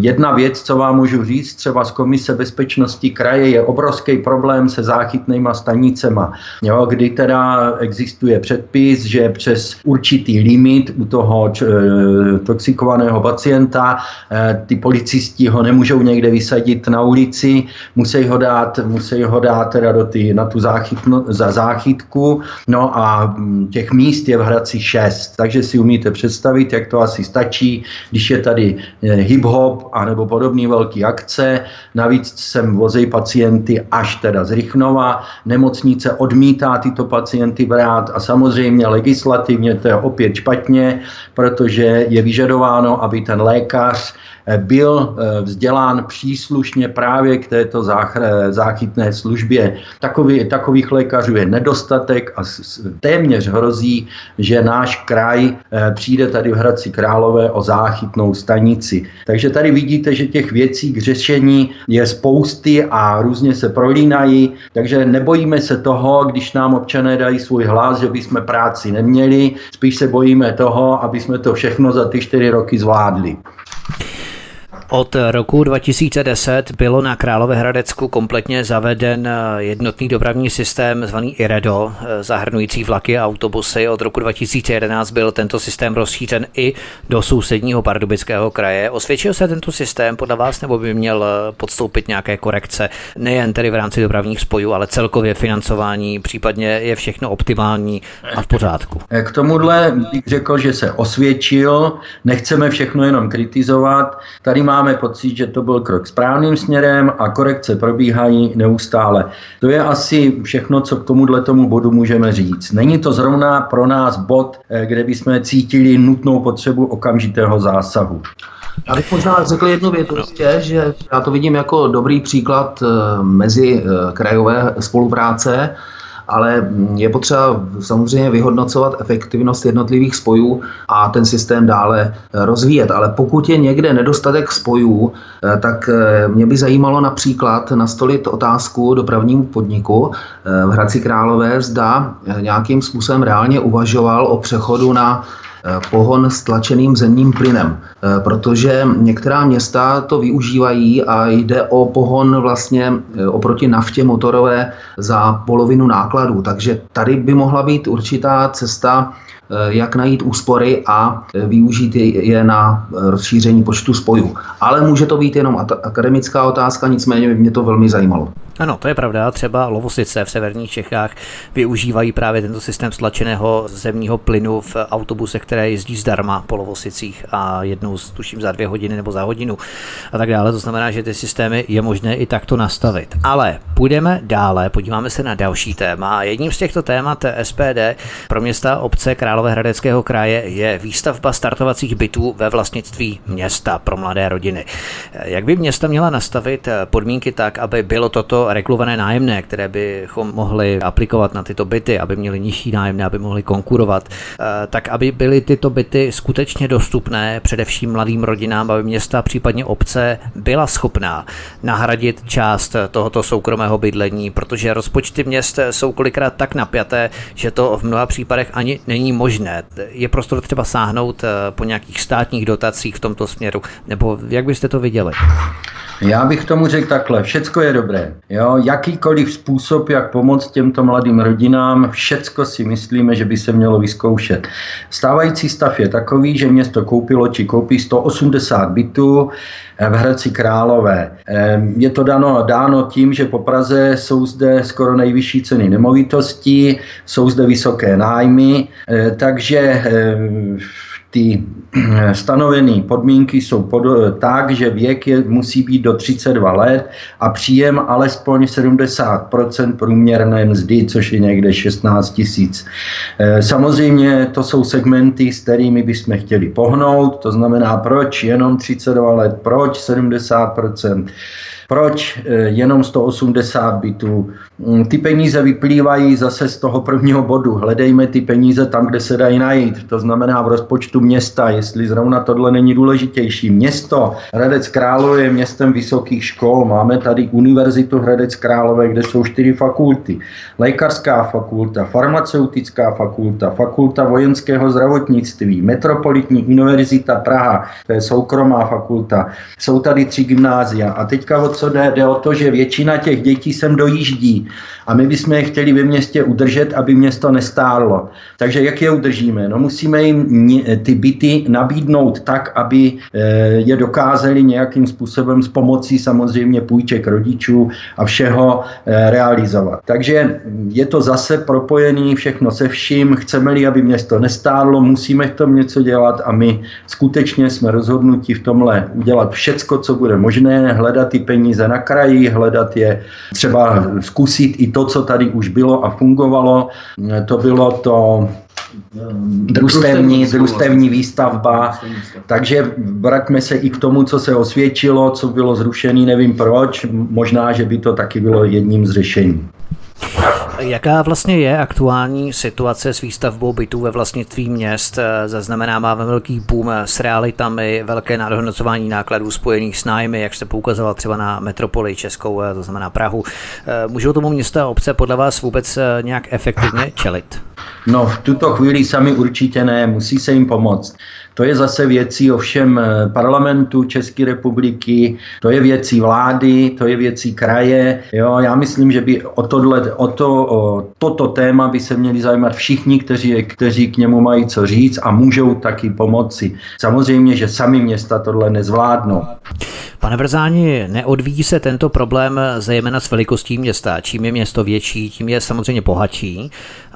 Jedna věc, co vám můžu říct, třeba z Komise bezpečnosti kraje, je obrovský problém se záchytnýma stanicema, jo, kdy teda existuje předpis, že přes určitý limit u toho č, e, toxikovaného pacienta e, ty policisti ho nemůžou někde vysadit na ulici, musí ho dát, musí ho dát teda do ty, na tu záchytno, za záchytku, no a těch míst je v Hradci šest, takže si umíte představit, jak to asi stačí, když je tady hip-hop anebo podobné velké akce. Navíc sem vozej pacienty až teda z Rychnova. Nemocnice odmítá tyto pacienty brát a samozřejmě legislativně to je opět špatně, protože je vyžadováno, aby ten lékař byl eh, vzdělán příslušně právě k této záchytné službě. Takový, takových lékařů je nedostatek a téměř hrozí, že náš kraj eh, přijde tady v Hradci Králové o záchytnou stanici. Takže tady vidíte, že těch věcí k řešení je spousty a různě se prolínají, takže nebojíme se toho, když nám občané dají svůj hlas, že bychom práci neměli, spíš se bojíme toho, aby jsme to všechno za ty čtyři roky zvládli. Od roku 2010 bylo na Královéhradecku kompletně zaveden jednotný dopravní systém zvaný IREDO, zahrnující vlaky a autobusy. Od roku 2011 byl tento systém rozšířen i do sousedního pardubického kraje. Osvědčil se tento systém podle vás nebo by měl podstoupit nějaké korekce, nejen tedy v rámci dopravních spojů, ale celkově financování, případně je všechno optimální a v pořádku? K tomuhle bych řekl, že se osvědčil, nechceme všechno jenom kritizovat. Tady má máme pocit, že to byl krok správným směrem a korekce probíhají neustále. To je asi všechno, co k tomuhle tomu bodu můžeme říct. Není to zrovna pro nás bod, eh, kde bychom cítili nutnou potřebu okamžitého zásahu. Já bych možná řekl jednu věc, prostě, že já to vidím jako dobrý příklad eh, mezi eh, krajové spolupráce, ale je potřeba samozřejmě vyhodnocovat efektivnost jednotlivých spojů a ten systém dále rozvíjet. Ale pokud je někde nedostatek spojů, eh, tak mě by zajímalo například nastolit otázku dopravnímu podniku v Hradci Králové, zda nějakým způsobem reálně uvažoval o přechodu na Eh, pohon s tlačeným zemním plynem, eh, protože některá města to využívají a jde o pohon vlastně eh, oproti naftě motorové za polovinu nákladů. Takže tady by mohla být určitá cesta jak najít úspory a využít je na rozšíření počtu spojů. Ale může to být jenom akademická otázka, nicméně by mě to velmi zajímalo. Ano, to je pravda. Třeba Lovosice v severních Čechách využívají právě tento systém stlačeného zemního plynu v autobusech, které jezdí zdarma po Lovosicích a jednou tuším za dvě hodiny nebo za hodinu a tak dále. To znamená, že ty systémy je možné i takto nastavit. Ale půjdeme dále, podíváme se na další téma. Jedním z těchto témat SPD pro města obce Královéhradeckého kraje je výstavba startovacích bytů ve vlastnictví města pro mladé rodiny. Jak by města měla nastavit podmínky tak, aby bylo toto regulované nájemné, které bychom mohli aplikovat na tyto byty, aby měly nižší nájemné, aby mohly konkurovat, eh, tak aby byly tyto byty skutečně dostupné především mladým rodinám, aby města, případně obce byla schopná nahradit část tohoto soukromého bydlení, protože rozpočty měst jsou kolikrát tak napjaté, že to v mnoha případech ani není možné. Je prostor třeba sáhnout eh, po nějakých státních dotacích v tomto směru, nebo jak byste to viděli? Já bych tomu řekl takhle, všecko je dobré. Jo, jakýkoliv způsob, jak pomoct těmto mladým rodinám, všecko si myslíme, že by se mělo vyzkoušet. Stávající stav je takový, že město koupilo či koupí 180 bytů v Hradci Králové. Ehm, je to dáno, dáno tím, že po Praze jsou zde skoro nejvyšší ceny nemovitostí, jsou zde vysoké nájmy, eh, takže ehm, ty eh, stanovené podmínky jsou pod, tak, že věk je, musí být do 32 let a příjem alespoň 70% průměrné mzdy, což je někde 16 tisíc. Eh, samozřejmě to jsou segmenty, s kterými bychom chtěli pohnout, to znamená proč jenom 32 let, proč 70%. Proč eh, jenom 180 bytů? Mm, ty peníze vyplývají zase z toho prvního bodu. Hledejme ty peníze tam, kde se dají najít. To znamená v rozpočtu města, jestli zrovna tohle není důležitější. Město Hradec Králové je městem vysokých škol. Máme tady Univerzitu Hradec Králové, kde jsou čtyři fakulty. Lékařská fakulta, farmaceutická fakulta, fakulta vojenského zdravotnictví, Metropolitní univerzita Praha, to je soukromá fakulta. Jsou tady tři gymnázia. A teďka od co jde, jde o to, že většina těch dětí sem dojíždí a my bychom je chtěli ve městě udržet, aby město nestárlo. Takže jak je udržíme? No musíme jim ty byty nabídnout tak, aby eh, je dokázali nějakým způsobem s pomocí samozřejmě půjček rodičů a všeho eh, realizovat. Takže je to zase propojený všechno se vším. Chceme-li, aby město nestárlo, musíme v tom něco dělat a my skutečně jsme rozhodnutí v tomhle udělat všecko, co bude možné, hledat ty peníze peníze na kraji, hledat je, třeba zkusit i to, co tady už bylo a fungovalo. To bylo to družstevní, družstevní výstavba. Takže vraťme se i k tomu, co se osvědčilo, co bylo zrušené, nevím proč. Možná, že by to taky bylo jedním z řešení. Jaká vlastně je aktuální situace s výstavbou bytů ve vlastnictví měst? Zaznamenáváme velký boom s realitami, velké nadhodnocování nákladů spojených s nájmy, jak jste poukazoval třeba na metropoli Českou, to znamená Prahu. Můžou tomu města a obce podle vás vůbec nějak efektivně čelit? No, v tuto chvíli sami určitě ne, musí se jim pomoct. To je zase věcí ovšem eh, parlamentu České republiky, to je věcí vlády, to je věcí kraje. Jo, já myslím, že by o, tohle, o, to, o toto téma by se měli zajímat všichni, kteří, kteří k němu mají co říct a můžou taky pomoci. Samozřejmě, že sami města tohle nezvládnou. Pane Vrzáni, neodvíjí se tento problém zejména s velikostí města. Čím je město větší, tím je samozřejmě bohatší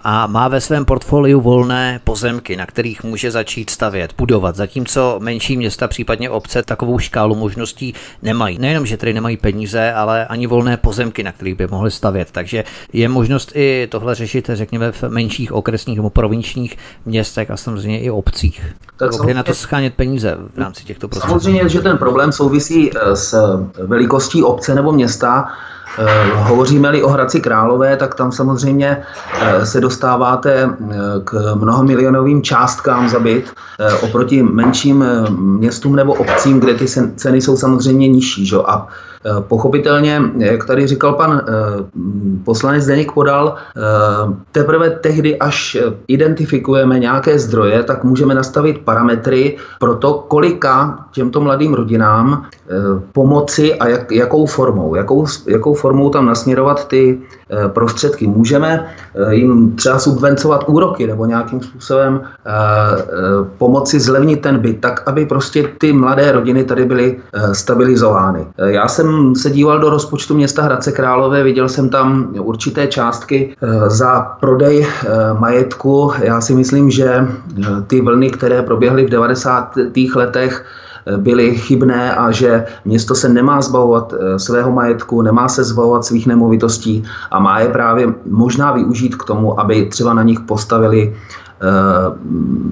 a má ve svém portfoliu volné pozemky, na kterých může začít stavět, budovat, zatímco menší města, případně obce, takovou škálu možností nemají. Nejenom, že tady nemají peníze, ale ani volné pozemky, na kterých by mohli stavět. Takže je možnost i tohle řešit, řekněme, v menších okresních nebo provinčních městech a samozřejmě i obcích. Tak kde na to schánět peníze v rámci těchto prostředků? Samozřejmě, že ten problém souvisí eh, s velikostí obce nebo města. Eh, hovoříme-li o Hradci Králové, tak tam samozřejmě eh, se dostáváte eh, k mnohomilionovým částkám za byt oproti menším městům nebo obcím, kde ty ceny jsou samozřejmě nižší. Že? A pochopitelně, jak tady říkal pan eh, poslanec Zdeněk Podal, eh, teprve tehdy, až identifikujeme nějaké zdroje, tak můžeme nastavit parametry pro to, kolika těmto mladým rodinám pomoci a jak, jakou formou. Jakou, jakou formou tam nasměrovat ty prostředky. Můžeme jim třeba subvencovat úroky nebo nějakým způsobem pomoci zlevnit ten byt, tak aby prostě ty mladé rodiny tady byly stabilizovány. Já jsem jsem se díval do rozpočtu města Hradce Králové, viděl jsem tam určité částky eh, za prodej eh, majetku. Já si myslím, že eh, ty vlny, které proběhly v 90. letech, byly chybné a že město se nemá zbavovat svého majetku, nemá se zbavovat svých nemovitostí a má je právě možná využít k tomu, aby třeba na nich postavili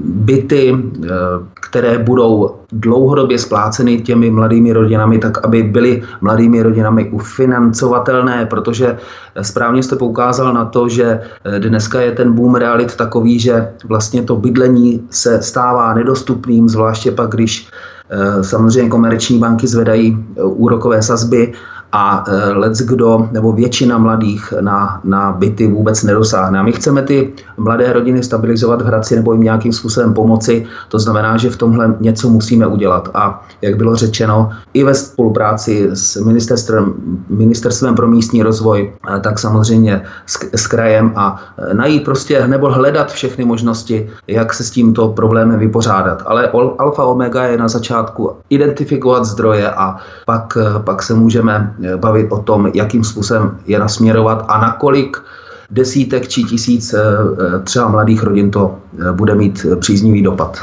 byty, eh, které budou dlouhodobě spláceny těmi mladými rodinami, tak aby byly mladými rodinami ufinancovatelné, protože správně jste poukázal na to, že eh, dneska je ten boom realit takový, že vlastně to bydlení se stává nedostupným, zvláště pak, když samozřejmě komerční banky zvedají úrokové sazby a e, let's kdo nebo většina mladých na, na byty vůbec nedosáhne. A my chceme ty mladé rodiny stabilizovat v Hradci nebo jim nějakým způsobem pomoci. To znamená, že v tomhle něco musíme udělat. A jak bylo řečeno, i ve spolupráci s ministerstvem, ministerstvem pro místní rozvoj, e, tak samozřejmě s, s krajem a e, najít prostě nebo hledat všechny možnosti, jak se s tímto problémem vypořádat. Ale alfa omega je na začátku identifikovat zdroje a pak, pak se můžeme bavit o tom, jakým způsobem je nasměrovat a nakolik desítek či tisíc eh, eh, třeba mladých rodin to eh, bude mít příznivý dopad.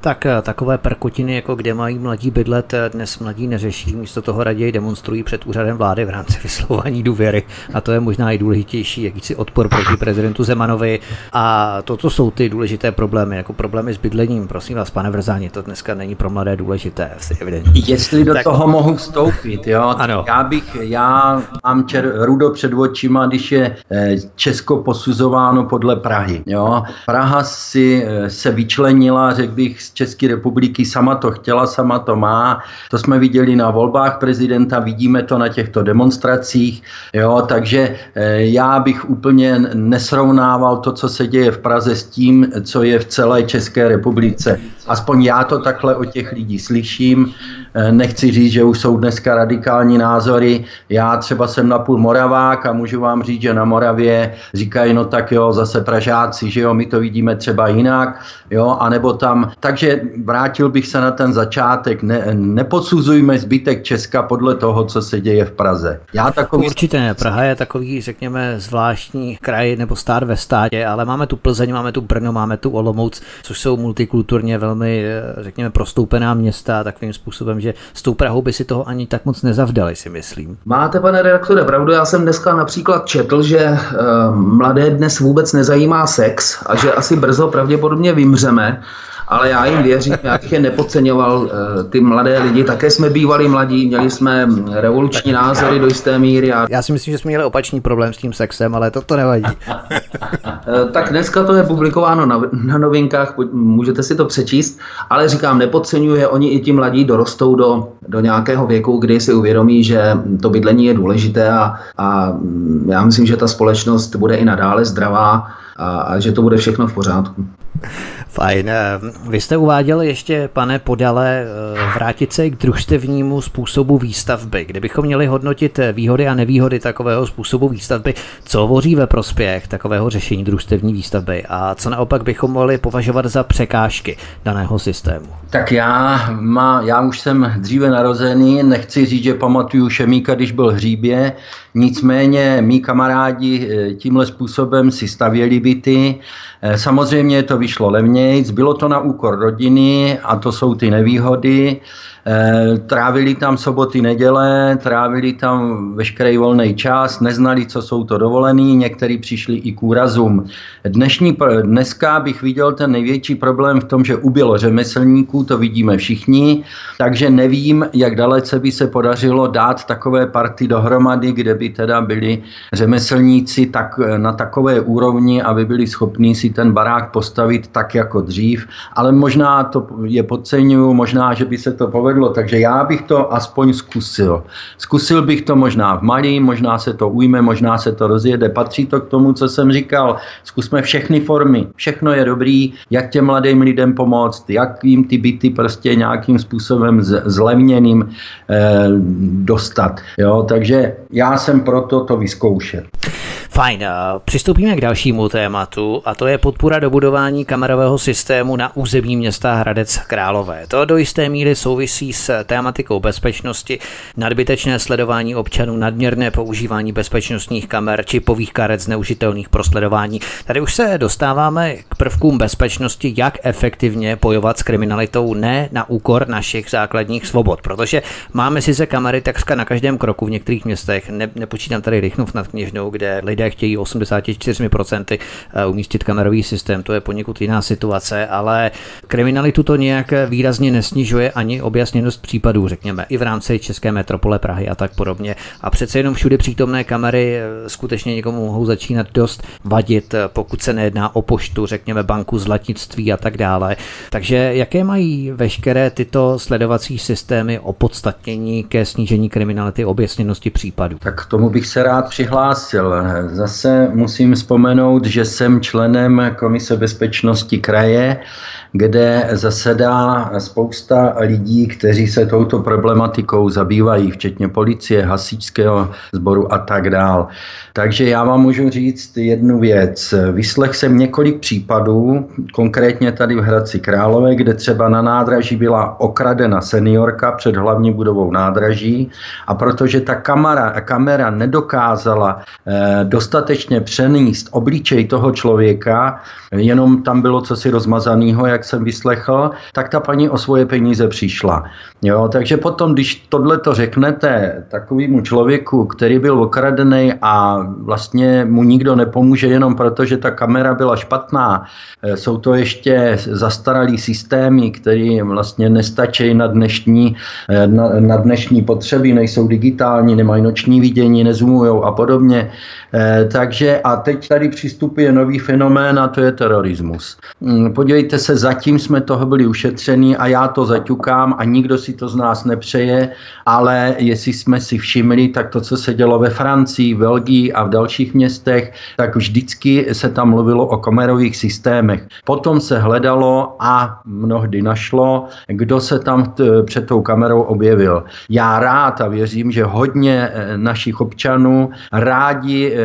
Tak eh, takové perkotiny, jako kde mají mladí bydlet, eh, dnes mladí neřeší, místo toho raději demonstrují před úřadem vlády v rámci (laughs) vyslování důvěry. A to je možná i důležitější, jakýsi odpor proti prezidentu Zemanovi. A toto jsou ty důležité problémy, jako problémy s bydlením. Prosím vás, pane Vrzáni, to dneska není pro mladé důležité, asi evidentně. Jestli do tak... toho mohu vstoupit, jo, ano. já bych, já mám čer, rudo před očima, když je eh, Česko posuzováno podle Prahy. Jo. Praha si se vyčlenila, řekl bych, České republiky, sama to chtěla, sama to má. To jsme viděli na volbách prezidenta, vidíme to na těchto demonstracích. Jo, takže eh, já bych úplně nesrovnával to, co se děje v Praze s tím, co je v celé České republice. Aspoň já to takhle od těch lidí slyším. Eh, nechci říct, že už jsou dneska radikální názory. Já třeba jsem napůl Moravák a můžu vám říct, že na Moravě říkají, no tak jo, zase Pražáci, že jo, my to vidíme třeba jinak, jo, anebo tam. Takže vrátil bych se na ten začátek. Ne, neposuzujme zbytek Česka podle toho, co se děje v Praze. Já takový... Určitě ne. Praha je takový, řekněme, zvláštní kraj nebo stát ve státě, ale máme tu Plzeň, máme tu Brno, máme tu Olomouc, což jsou multikulturně velmi, eh, řekněme, prostoupená města takovým způsobem, že s tou Prahou by si toho ani tak moc nezavdali, si myslím. Máte, pane redaktore, pravdu. Já jsem dneska například četl, že uh, mladé dnes vůbec nezajímá sex a že asi brzo pravděpodobně vymřeme ale já jim věřím, já bych je nepodceňoval, eh, ty mladé lidi, také jsme bývali mladí, měli jsme revoluční názory do jisté míry. A... Já si myslím, že jsme měli opačný problém s tím sexem, ale to to nevadí. (laughs) Eh, tak dneska to je publikováno na, na novinkách, můžete si to přečíst, ale říkám, nepodceňuje, oni i ti mladí dorostou do, do nějakého věku, kdy si uvědomí, že to bydlení je důležité a, a já myslím, že ta společnost bude i nadále zdravá a, a že to bude všechno v pořádku. (laughs) Fajn. Eh, vy jste uváděl ještě, pane Podale, eh, vrátit se k družstevnímu způsobu výstavby. Kdybychom měli hodnotit eh, výhody a nevýhody takového způsobu výstavby, co hovoří ve prospěch takového řešení družstevní výstavby a co naopak bychom mohli považovat za překážky daného systému? Tak já, má, já už jsem dříve narozený, nechci říct, že pamatuju Šemíka, když byl Hříbě, nicméně mý kamarádi eh, tímhle způsobem si stavěli byty. Eh, samozřejmě to vyšlo levnějc, bylo to na úkor rodiny a to jsou ty nevýhody. Eh, trávili tam soboty, neděle, trávili tam veškerý volný čas, neznali, co jsou to dovolený, někteří přišli i k úrazům. Dnešní, dneska bych viděl ten největší problém v tom, že ubylo řemeslníků, to vidíme všichni, takže nevím, jak dalece by se podařilo dát takové party dohromady, kde by teda byli řemeslníci tak, na takové úrovni, aby byli schopní si ten barák postavit tak jako dřív, ale možná to je podceňuju, možná, že by se to povedlo povedlo, takže já bych to aspoň zkusil. Zkusil bych to možná v malý, možná se to ujme, možná se to rozjede. Patří to k tomu, co jsem říkal. Zkusme všechny formy. Všechno je dobrý, jak těm mladým lidem pomoct, jak jim ty byty prostě nějakým způsobem zlevněným eh, dostat. Jo? Takže já jsem proto to vyzkoušet. Fajn, přistoupíme k dalšímu tématu a to je podpora dobudování kamerového systému na území města Hradec Králové. To do jisté míry souvisí s tématikou bezpečnosti, nadbytečné sledování občanů, nadměrné používání bezpečnostních kamer, čipových karet zneužitelných pro sledování. Tady už se dostáváme k prvkům bezpečnosti, jak efektivně bojovat s kriminalitou, ne na úkor našich základních svobod, protože máme sice kamery takřka na každém kroku v některých městech, ne, nepočítám tady Rychnov nad Kněžnou, kde lidé chtějí 84% eh, umístit kamerový systém, to je poněkud jiná situace, ale kriminalitu to nějak výrazně nesnižuje ani objasněnost případů, řekněme, i v rámci České metropole Prahy a tak podobně. A přece jenom všude přítomné kamery eh, skutečně někomu mohou začínat dost vadit, eh, pokud se nejedná o poštu, řekněme banku, zlatnictví a tak dále. Takže jaké mají veškeré tyto sledovací systémy opodstatnění ke snížení kriminality, objasněnosti případů? Tak k tomu bych se rád přihlásil. Zase musím vzpomenout, že jsem členem Komise bezpečnosti kraje kde zasedá spousta lidí, kteří se touto problematikou zabývají, včetně policie, hasičského sboru a tak dál. Takže já vám můžu říct jednu věc. Vyslech jsem několik případů, konkrétně tady v Hradci Králové, kde třeba na nádraží byla okradena seniorka před hlavní budovou nádraží a protože ta kamera, kamera nedokázala eh, dostatečně přenést obličej toho člověka, jenom tam bylo cosi rozmazaného, jak jsem vyslechl, tak ta paní o svoje peníze přišla. Jo, takže potom, když tohle to řeknete takovému člověku, který byl okradený a vlastně mu nikdo nepomůže jenom proto, že ta kamera byla špatná, eh, jsou to ještě zastaralý systémy, které vlastně nestačí na dnešní, eh, na, na dnešní potřeby, nejsou digitální, nemají noční vidění, nezumujou a podobně. Eh, takže a teď tady přistupuje nový fenomén a to je terorismus. Mm, podívejte se, zatím jsme toho byli ušetření a já to zaťukám a nikdo si to z nás nepřeje, ale jestli jsme si všimli, tak to, co se dělo ve Francii, Belgii a v dalších městech, tak vždycky se tam mluvilo o kamerových systémech. Potom se hledalo a mnohdy našlo, kdo se tam t- před tou kamerou objevil. Já rád a věřím, že hodně eh, našich občanů rádi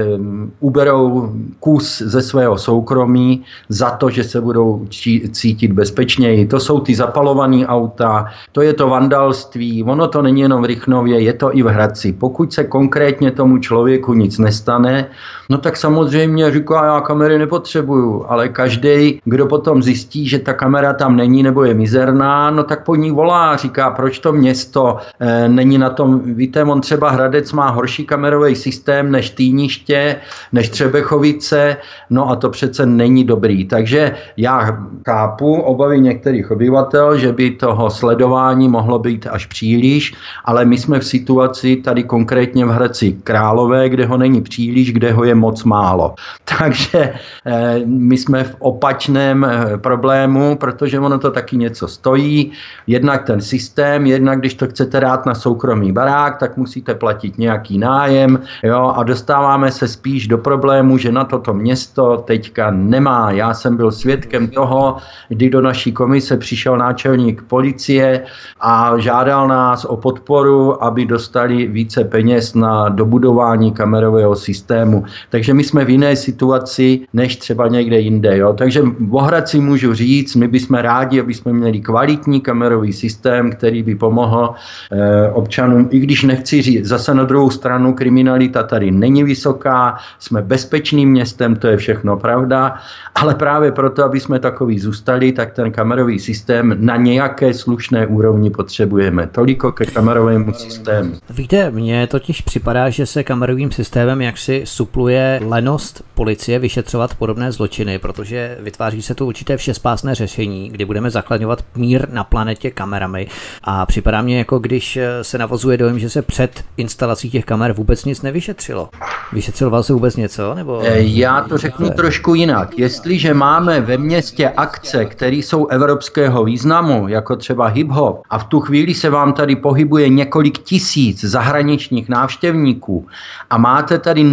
uberou kus ze svého soukromí za to, že se budou cítit bezpečněji. To jsou ty zapalované auta, to je to vandalství, ono to není jenom v Rychnově, je to i v Hradci. Pokud se konkrétně tomu člověku nic nestane, no tak samozřejmě říká, já kamery nepotřebuju, ale každý, kdo potom zjistí, že ta kamera tam není nebo je mizerná, no tak po ní volá, říká, proč to město e, není na tom, víte, on třeba Hradec má horší kamerový systém než Týniště, než Třebechovice, no a to přece není dobrý. Takže já chápu obavy některých obyvatel, že by toho sledování mohlo být až příliš, ale my jsme v situaci tady konkrétně v Hradci Králové, kde ho není příliš, kde ho je moc málo. (laughs) Takže eh, my jsme v opačném eh, problému, protože ono to taky něco stojí. Jednak ten systém, jednak když to chcete dát na soukromý barák, tak musíte platit nějaký nájem jo, a dostáváme se spíš do problému, že na toto město teďka nemá. Já jsem byl svědkem toho, kdy do naší komise přišel náčelník policie a žádal nás o podporu, aby dostali více peněz na dobudování kamerového systému. Takže my jsme v jiné situaci, než třeba někde jinde. Jo? Takže v Ohradci můžu říct, my bychom rádi, aby jsme měli kvalitní kamerový systém, který by pomohl eh, občanům, i když nechci říct, zase na druhou stranu kriminalita tady není vysoká, jsme bezpečným městem, to je všechno pravda, ale právě proto, aby jsme takový zůstali, tak ten kamerový systém na nějaké slušné úrovni potřebujeme. Toliko ke kamerovému systému. Víte, mně totiž připadá, že se kamerovým systémem jaksi supluje lenost policie vyšetřovat podobné zločiny, protože vytváří se tu určité všespásné řešení, kdy budeme zachladňovat mír na planetě kamerami a připadá mě jako když se navozuje dojem, že se před instalací těch kamer vůbec nic nevyšetřilo. Vyšetřoval se vůbec něco? Nebo... Eh, já to řeknu trošku jinak. Jestliže máme ve městě akce, které jsou evropského významu, jako třeba hip-hop, a v tu chvíli se vám tady pohybuje několik tisíc zahraničních návštěvníků a máte tady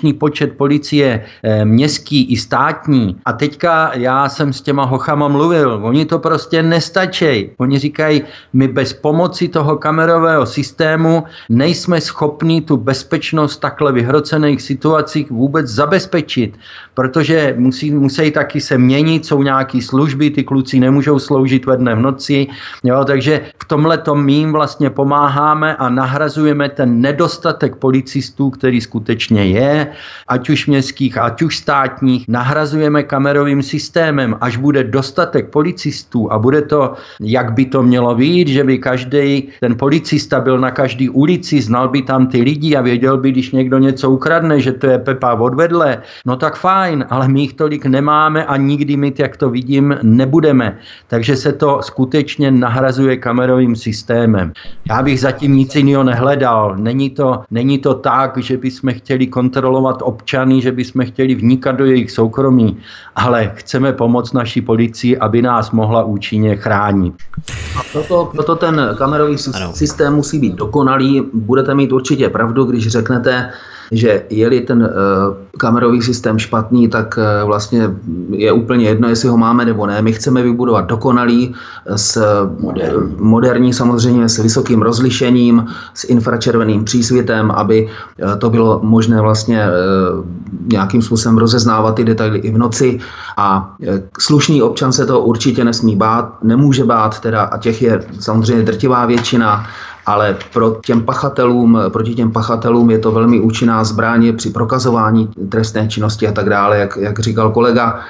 nedostatečný počet policie eh, městský i státní. A teďka já jsem s těma hochama mluvil, oni to prostě nestačí. Oni říkají, my bez pomoci toho kamerového systému nejsme schopni tu bezpečnost takhle vyhrocených situacích vůbec zabezpečit, protože musí, musí taky se měnit, jsou nějaké služby, ty kluci nemůžou sloužit ve dne v noci, jo, takže v tomhle tom jim vlastně pomáháme a nahrazujeme ten nedostatek policistů, který skutečně je, ať už městských, ať už státních, nahrazujeme kamerovým systémem, až bude dostatek policistů a bude to, jak by to mělo být, že by každý ten policista byl na každé ulici, znal by tam ty lidi a věděl by, když někdo něco ukradne, že to je Pepa odvedle, no tak fajn, ale my jich tolik nemáme a nikdy mít, jak to vidím, nebudeme. Takže se to skutečně nahrazuje kamerovým systémem. Já bych zatím nic jiného nehledal. Není to, není to tak, že bychom chtěli kontrolovat občany, že bychom chtěli vnikat do jejich soukromí, ale chceme pomoct naší policii, aby nás mohla účinně chránit. A proto, proto ten kamerový systém musí být dokonalý. Budete mít určitě pravdu, když řeknete, že je-li ten uh, kamerový systém špatný, tak uh, vlastně je úplně jedno, jestli ho máme nebo ne. My chceme vybudovat dokonalý, s moderní, samozřejmě, s vysokým rozlišením, s infračerveným přísvitem, aby to bylo možné vlastně nějakým způsobem rozeznávat ty detaily i v noci. A slušný občan se to určitě nesmí bát, nemůže bát, teda a těch je samozřejmě drtivá většina, ale pro těm pachatelům, proti těm pachatelům je to velmi účinná zbraň při prokazování trestné činnosti a tak dále, jak, jak říkal kolega.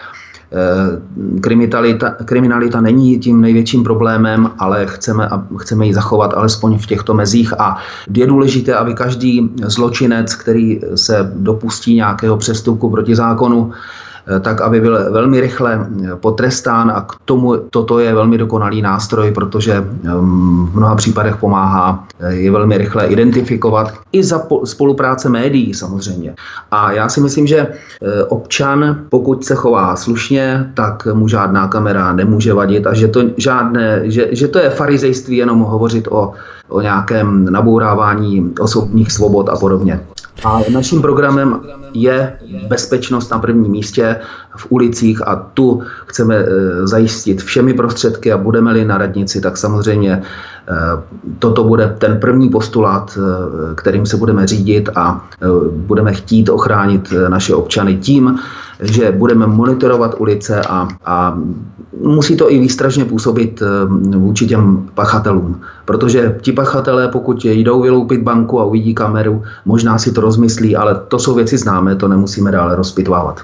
Eh, kriminalita, kriminalita není tím největším problémem, ale chceme, chceme ji zachovat alespoň v těchto mezích a je důležité, aby každý zločinec, který se dopustí nějakého přestupku proti zákonu, tak aby byl velmi rychle eh, potrestán a k tomu toto je velmi dokonalý nástroj, protože ehm, v mnoha případech pomáhá eh, je velmi rychle identifikovat i za spolupráce médií samozřejmě. A já si myslím, že občan, pokud se chová slušně, tak mu žádná kamera nemůže vadit a že to, žádné, že, že to je farizejství jenom hovořit o, o nějakém nabourávání osobních svobod a podobně. A naším programem je bezpečnost na prvním místě v ulicích a tu chceme e, zajistit všemi prostředky a budeme-li na radnici, tak samozřejmě toto bude ten první postulát, e, kterým se budeme řídit a budeme chtít ochránit naše občany tím, že budeme monitorovat ulice a, a musí to i výstražně působit vůči těm pachatelům. Protože ti pachatelé, pokud jdou vyloupit banku a uvidí kameru, možná si to rozmyslí, ale to jsou věci známé, to nemusíme dále rozpitvávat.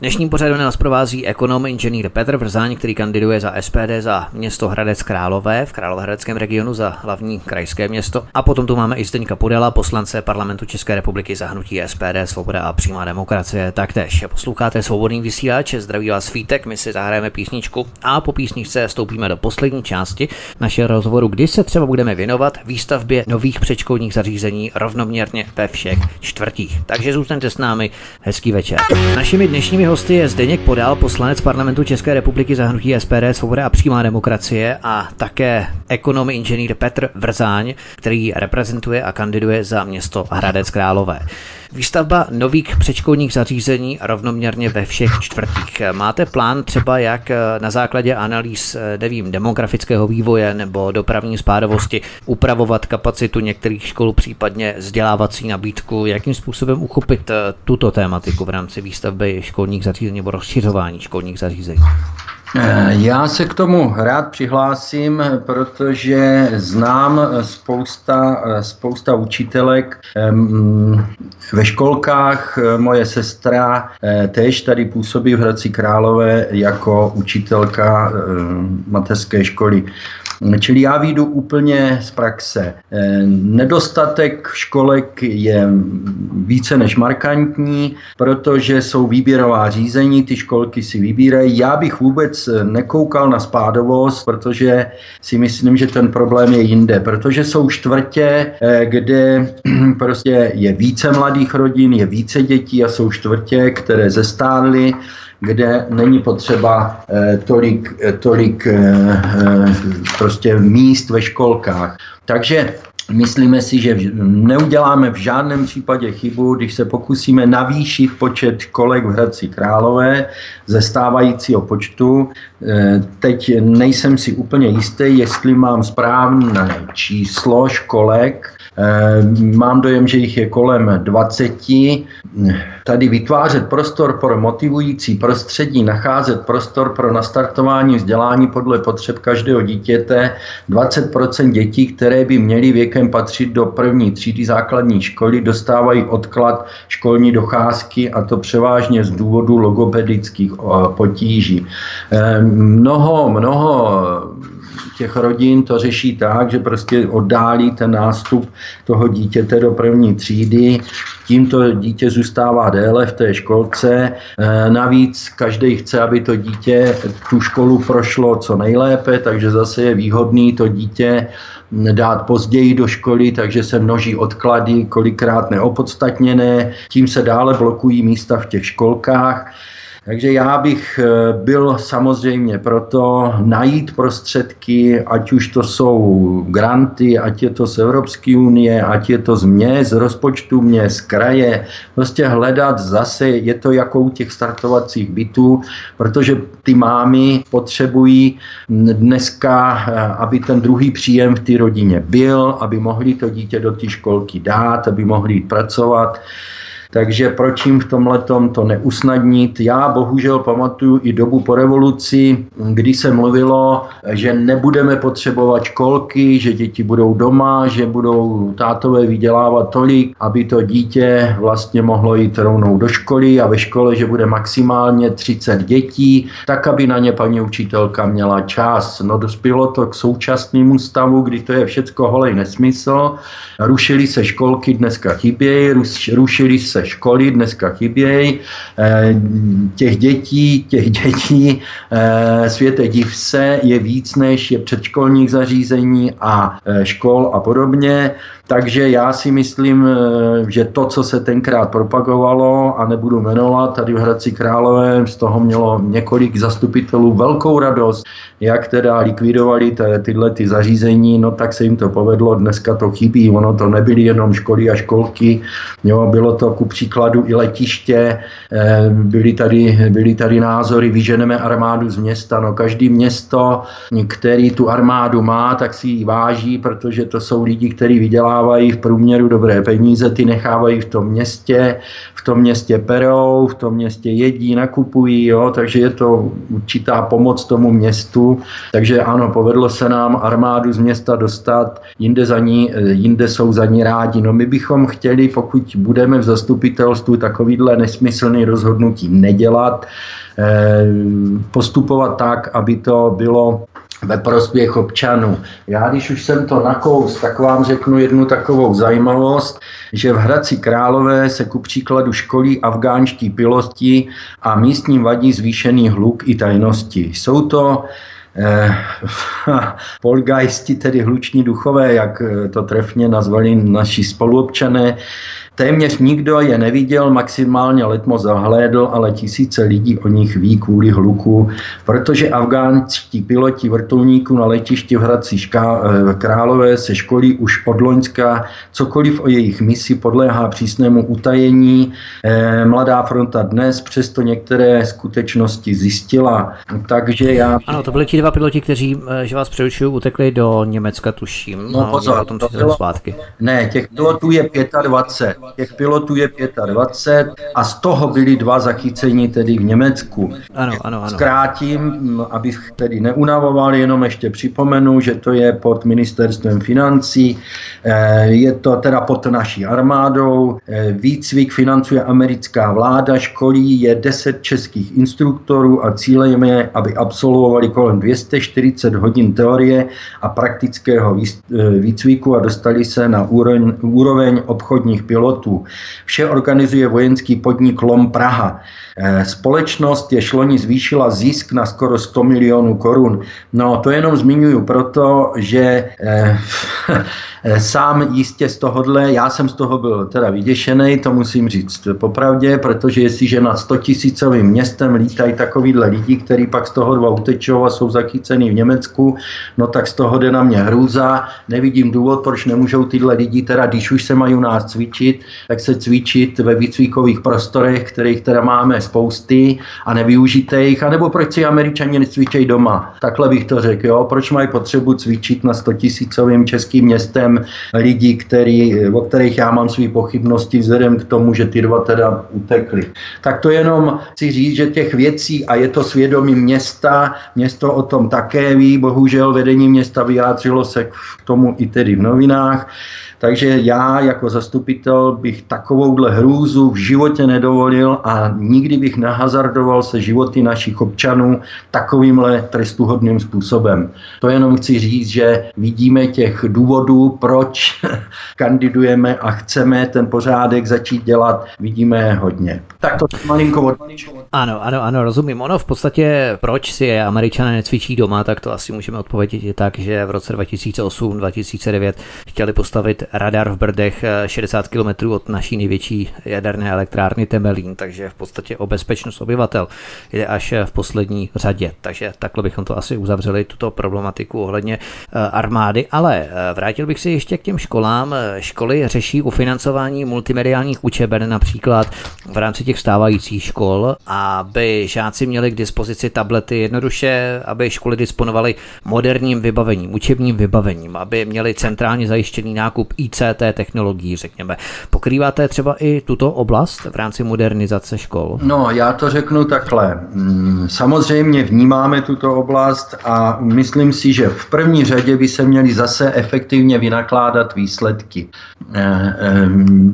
Dnešním pořadu nás provází ekonom inženýr Petr Vrzáň, který kandiduje za SPD za město Hradec Králové v Královéhradeckém regionu za hlavní krajské město. A potom tu máme i Zdeňka Pudela, poslance parlamentu České republiky za hnutí SPD, Svoboda a přímá demokracie. Taktéž posloucháte svobodný vysílač, zdraví vás Svítek, my si zahrajeme písničku a po písničce vstoupíme do poslední části našeho rozhovoru, kdy se třeba budeme věnovat výstavbě nových předškolních zařízení rovnoměrně ve všech čtvrtích. Takže zůstaňte s námi, hezký večer. Našimi dnešními hosty je Zdeněk Podal, poslanec parlamentu České republiky za hnutí SPD, Svoboda a přímá demokracie a také ekonom inženýr Petr Vrzáň, který reprezentuje a kandiduje za město Hradec Králové. Výstavba nových předškolních zařízení rovnoměrně ve všech čtvrtích. Máte plán třeba jak na základě analýz, nevím, demografického vývoje nebo dopravní spádovosti upravovat kapacitu některých škol, případně vzdělávací nabídku, jakým způsobem uchopit tuto tématiku v rámci výstavby školních zařízení nebo rozšiřování školních zařízení? Eh, já se k tomu rád přihlásím, protože znám spousta, spousta učitelek ve školkách. Moje sestra eh, též tady působí v Hradci Králové jako učitelka eh, mateřské školy. Čili já výjdu úplně z praxe. Eh, nedostatek školek je více než markantní, protože jsou výběrová řízení, ty školky si vybírají. Já bych vůbec nekoukal na spádovost, protože si myslím, že ten problém je jinde, protože jsou čtvrtě, eh, kde (clears throat) prostě je více mladých rodin, je více dětí a jsou čtvrtě, které zestárly kde není potřeba eh, tolik, eh, tolik eh, prostě míst ve školkách. Takže Myslíme si, že neuděláme v žádném případě chybu, když se pokusíme navýšit počet školek v Hradci Králové ze stávajícího počtu. Teď nejsem si úplně jistý, jestli mám správné číslo školek, mám dojem, že jich je kolem 20. Tady vytvářet prostor pro motivující prostředí, nacházet prostor pro nastartování vzdělání podle potřeb každého dítěte. 20% dětí, které by měly věkem patřit do první třídy základní školy, dostávají odklad školní docházky a to převážně z důvodu logopedických eh, potíží. Eh, mnoho, mnoho těch rodin to řeší tak, že prostě oddálí ten nástup toho dítěte do první třídy, tím to dítě zůstává déle v té školce. E, navíc každý chce, aby to dítě tu školu prošlo co nejlépe, takže zase je výhodný to dítě dát později do školy, takže se množí odklady, kolikrát neopodstatněné, tím se dále blokují místa v těch školkách. Takže já bych eh, byl samozřejmě proto najít prostředky, ať už to jsou granty, ať je to z Evropské unie, ať je to z mě, z rozpočtu mě, z kraje, prostě hledat zase, je to jako u těch startovacích bytů, protože ty mámy potřebují dneska, eh, aby ten druhý příjem v té rodině byl, aby mohli to dítě do té školky dát, aby mohli jít pracovat. Takže proč jim v tomhle to neusnadnit? Já bohužel pamatuju i dobu po revoluci, kdy se mluvilo, že nebudeme potřebovat školky, že děti budou doma, že budou tátové vydělávat tolik, aby to dítě vlastně mohlo jít rovnou do školy a ve škole, že bude maximálně 30 dětí, tak aby na ně paní učitelka měla čas. No dospělo to k současnému stavu, kdy to je všecko holej nesmysl. Rušily se školky, dneska chybějí, rušily se školy dneska chybějí, eh, těch dětí, těch dětí eh, světe div se je víc než je předškolních zařízení a eh, škol a podobně. Takže já si myslím, že to, co se tenkrát propagovalo, a nebudu jmenovat, tady v Hradci Králové z toho mělo několik zastupitelů velkou radost, jak teda likvidovali te, tyhle ty zařízení, no tak se jim to povedlo, dneska to chybí, ono to nebyly jenom školy a školky, jo, bylo to ku příkladu i letiště, eh, byly tady, byly tady názory, vyženeme armádu z města, no každý město, který tu armádu má, tak si ji váží, protože to jsou lidi, kteří vydělávají v průměru dobré peníze, ty nechávají v tom městě, v tom městě perou, v tom městě jedí, nakupují, jo, takže je to určitá pomoc tomu městu, takže ano, povedlo se nám armádu z města dostat, jinde, za ní, eh, jinde jsou za ní rádi. No my bychom chtěli, pokud budeme v zastupitelstvu takovýhle nesmyslný rozhodnutí nedělat, eh, postupovat tak, aby to bylo ve prospěch občanů. Já když už jsem to nakous, tak vám řeknu jednu takovou zajímavost, že v Hradci Králové se ku příkladu školí afgánští piloti a místním vadí zvýšený hluk i tajnosti. Jsou to eh, (laughs) polgajsti, tedy hluční duchové, jak to trefně nazvali naši spoluobčané, Téměř nikdo je neviděl, maximálně letmo zahlédl, ale tisíce lidí o nich ví kvůli hluku, protože afgánští piloti vrtulníků na letišti v Hradci Šká, eh, Králové se školí už od Loňska. Cokoliv o jejich misi podléhá přísnému utajení. Eh, Mladá fronta dnes přesto některé skutečnosti zjistila. Takže já... Ano, to byli ti dva piloti, kteří, eh, že vás přerušuju, utekli do Německa, tuším. No, no pozor, to bylo... zpátky. Ne, těch pilotů je 25. těch pilotů je 25 a z toho byli dva zachyceni tedy v Německu. Ano, ano, ano. Zkrátím, abych tedy neunavoval, jenom ještě připomenu, že to je pod ministerstvem financí, eh, je to teda pod naší armádou, eh, výcvik financuje americká vláda, školí je 10 českých instruktorů a cílem je, aby absolvovali kolem 240 hodin teorie a praktického eh, výcviku a dostali se na úroveň, úroveň obchodních pilotů. Vše organizuje vojenský podnik LOM Praha. Eh, společnost je šloni zvýšila zisk na skoro 100 milionů korun. No to jenom zmiňuji proto, že eh, (laughs) sám jistě z tohohle, já jsem z toho byl teda vyděšený, to musím říct popravdě, protože jestliže na 100 tisícovým městem lítají takovýhle lidi, kteří pak z toho dva utečou a jsou zachycený v Německu, no tak z toho jde na mě hrůza. Nevidím důvod, proč nemůžou tyhle lidi, teda když už se mají u nás cvičit, tak se cvičit ve výcvikových prostorech, kterých teda máme spousty a nevyužijte jich, anebo proč si američani necvičejí doma. Takhle bych to řekl, jo? proč mají potřebu cvičit na 100 tisícovým českým městem lidi, který, o kterých já mám své pochybnosti vzhledem k tomu, že ty dva teda utekli. Tak to jenom chci říct, že těch věcí, a je to svědomí města, město o tom také ví, bohužel vedení města vyjádřilo se k tomu i tedy v novinách, takže já jako zastupitel bych takovouhle hrůzu v životě nedovolil a nikdy bych nahazardoval se životy našich občanů takovýmhle trestuhodným způsobem. To jenom chci říct, že vidíme těch důvodů, proč (laughs) kandidujeme a chceme ten pořádek začít dělat, vidíme hodně. Tak to malinko od... Ano, ano, ano, rozumím. Ono v podstatě, proč si je američané necvičí doma, tak to asi můžeme odpovědět tak, že v roce 2008-2009 chtěli postavit radar v Brdech 60 eh, km od naší největší jaderné elektrárny Temelín, takže v podstatě o bezpečnost obyvatel jde až v poslední řadě. Takže takhle bychom to asi uzavřeli, tuto problematiku ohledně eh, armády. Ale eh, vrátil bych se ještě k těm školám. Školy řeší ufinancování multimediálních učeben například v rámci těch stávajících škol, aby žáci měli k dispozici tablety jednoduše, aby školy disponovaly moderním vybavením, učebním vybavením, aby měli centrálně zajištěný nákup ICT technologií, řekněme. Pokrýváte třeba i tuto oblast v rámci modernizace škol? No, já to řeknu takhle. Mm, samozřejmě vnímáme tuto oblast a myslím si, že v první řadě by se měly zase efektivně vynakládat výsledky. Eh, eh,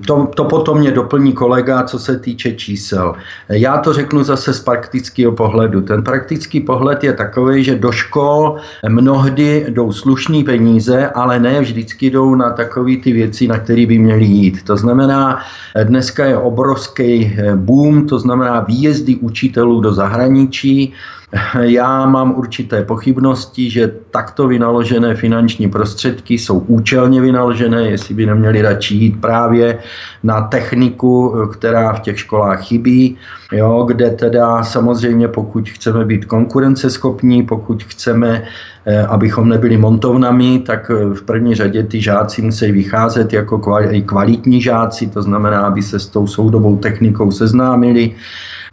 to, to potom mě doplní kolega, co se týče čísel. Já to řeknu zase z praktického pohledu. Ten praktický pohled je takový, že do škol mnohdy jdou slušné peníze, ale ne vždycky jdou na takový ty věci, na které by měly jít. To znamená, dneska je obrovský eh, boom, to znamená výjezdy učitelů do zahraničí, (laughs) já mám určité pochybnosti, že takto vynaložené finanční prostředky jsou účelně vynaložené, jestli by neměli radši jít právě na techniku, která v těch školách chybí, jo, kde teda samozřejmě pokud chceme být konkurenceschopní, pokud chceme, eh, abychom nebyli montovnami, tak eh, v první řadě ty žáci musí vycházet jako kvalitní žáci, to znamená, aby se s tou soudobou technikou seznámili,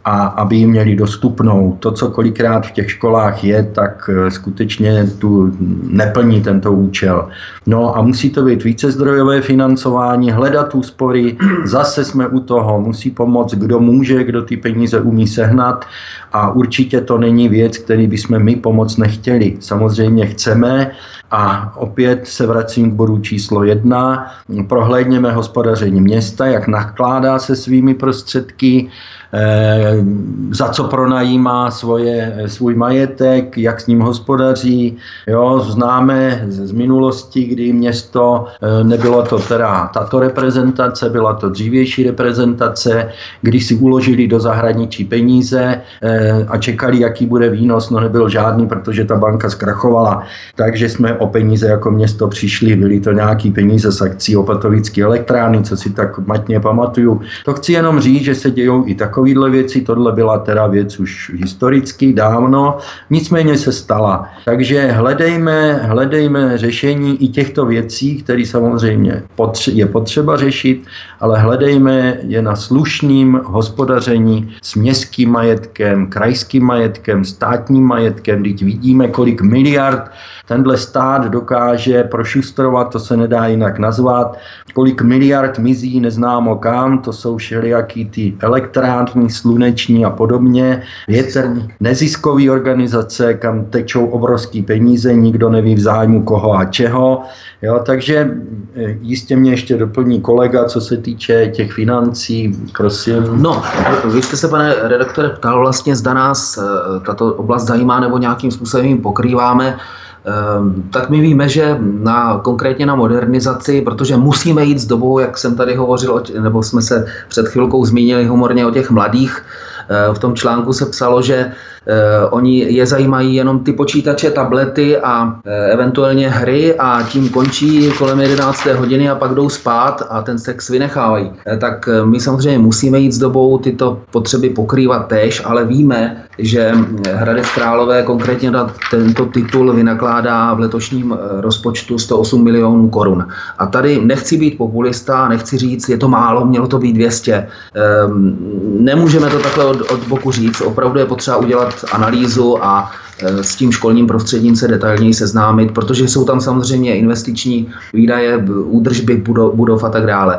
a aby ji měli dostupnou. To, co kolikrát v těch školách je, tak eh, skutečně tu neplní tento účel. No a musí to být více zdrojové financování, hledat úspory, (clears throat) zase jsme u toho, musí pomoct, kdo může, kdo ty peníze umí sehnat a určitě to není věc, který bychom my pomoc nechtěli. Samozřejmě chceme, a opět se vracím k bodu číslo jedna. Prohlédněme hospodaření města, jak nakládá se svými prostředky, za co pronajímá svoje, svůj majetek, jak s ním hospodaří. Jo, známe z minulosti, kdy město, eh, nebylo to teda tato reprezentace, byla to dřívější reprezentace, kdy si uložili do zahraničí peníze eh, a čekali, jaký bude výnos, no nebyl žádný, protože ta banka zkrachovala. Takže jsme o peníze jako město přišli, byly to nějaký peníze z akcí opatovické elektrárny, co si tak matně pamatuju. To chci jenom říct, že se dějou i takové takovéhle věci, tohle byla teda věc už historicky dávno, nicméně se stala. Takže hledejme, hledejme řešení i těchto věcí, které samozřejmě je potřeba řešit, ale hledejme je na slušným hospodaření s městským majetkem, krajským majetkem, státním majetkem, teď vidíme, kolik miliard tenhle stát dokáže prošustrovat, to se nedá jinak nazvat, kolik miliard mizí neznámo kam, to jsou všelijaký ty elektrární, sluneční a podobně, větrní, neziskový organizace, kam tečou obrovský peníze, nikdo neví v zájmu koho a čeho. Jo, takže eh, jistě mě ještě doplní kolega, co se týče těch financí, prosím. No, vy jste se, pane redaktore, ptal vlastně, zda nás eh, tato oblast zajímá nebo nějakým způsobem pokrýváme. Ehm, tak my víme, že na, konkrétně na modernizaci, protože musíme jít s dobou, jak jsem tady hovořil, nebo jsme se před chvilkou zmínili humorně o těch mladých, v tom článku se psalo, že eh, oni je zajímají jenom ty počítače, tablety a eh, eventuálně hry a tím končí kolem 11. hodiny a pak jdou spát a ten sex vynechávají. Tak my samozřejmě musíme jít s dobou tyto potřeby pokrývat tež, ale víme, že Hradec Králové konkrétně na tento titul vynakládá v letošním rozpočtu 108 milionů korun. A tady nechci být populista, nechci říct, je to málo, mělo to být 200. Ehm, nemůžeme to takhle od od, boku říct. Opravdu je potřeba udělat analýzu a e, s tím školním prostředím se detailněji seznámit, protože jsou tam samozřejmě investiční výdaje, údržby budov, budov a tak dále.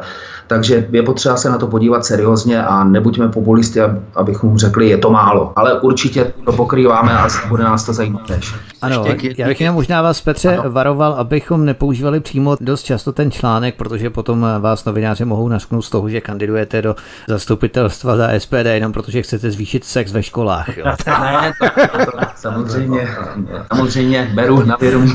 Takže je potřeba se na to podívat seriózně a nebuďme populisty, abychom řekli, je to málo. Ale určitě to pokrýváme a bude nás to zajímat tež. Ano, já bych jenom možná vás, Petře, ano. varoval, abychom nepoužívali přímo dost často ten článek, protože potom vás novináři mohou nasknout z toho, že kandidujete do zastupitelstva za SPD, jenom protože chcete zvýšit sex ve školách. Jo. ne, to, to, samozřejmě, samozřejmě beru na vědomí.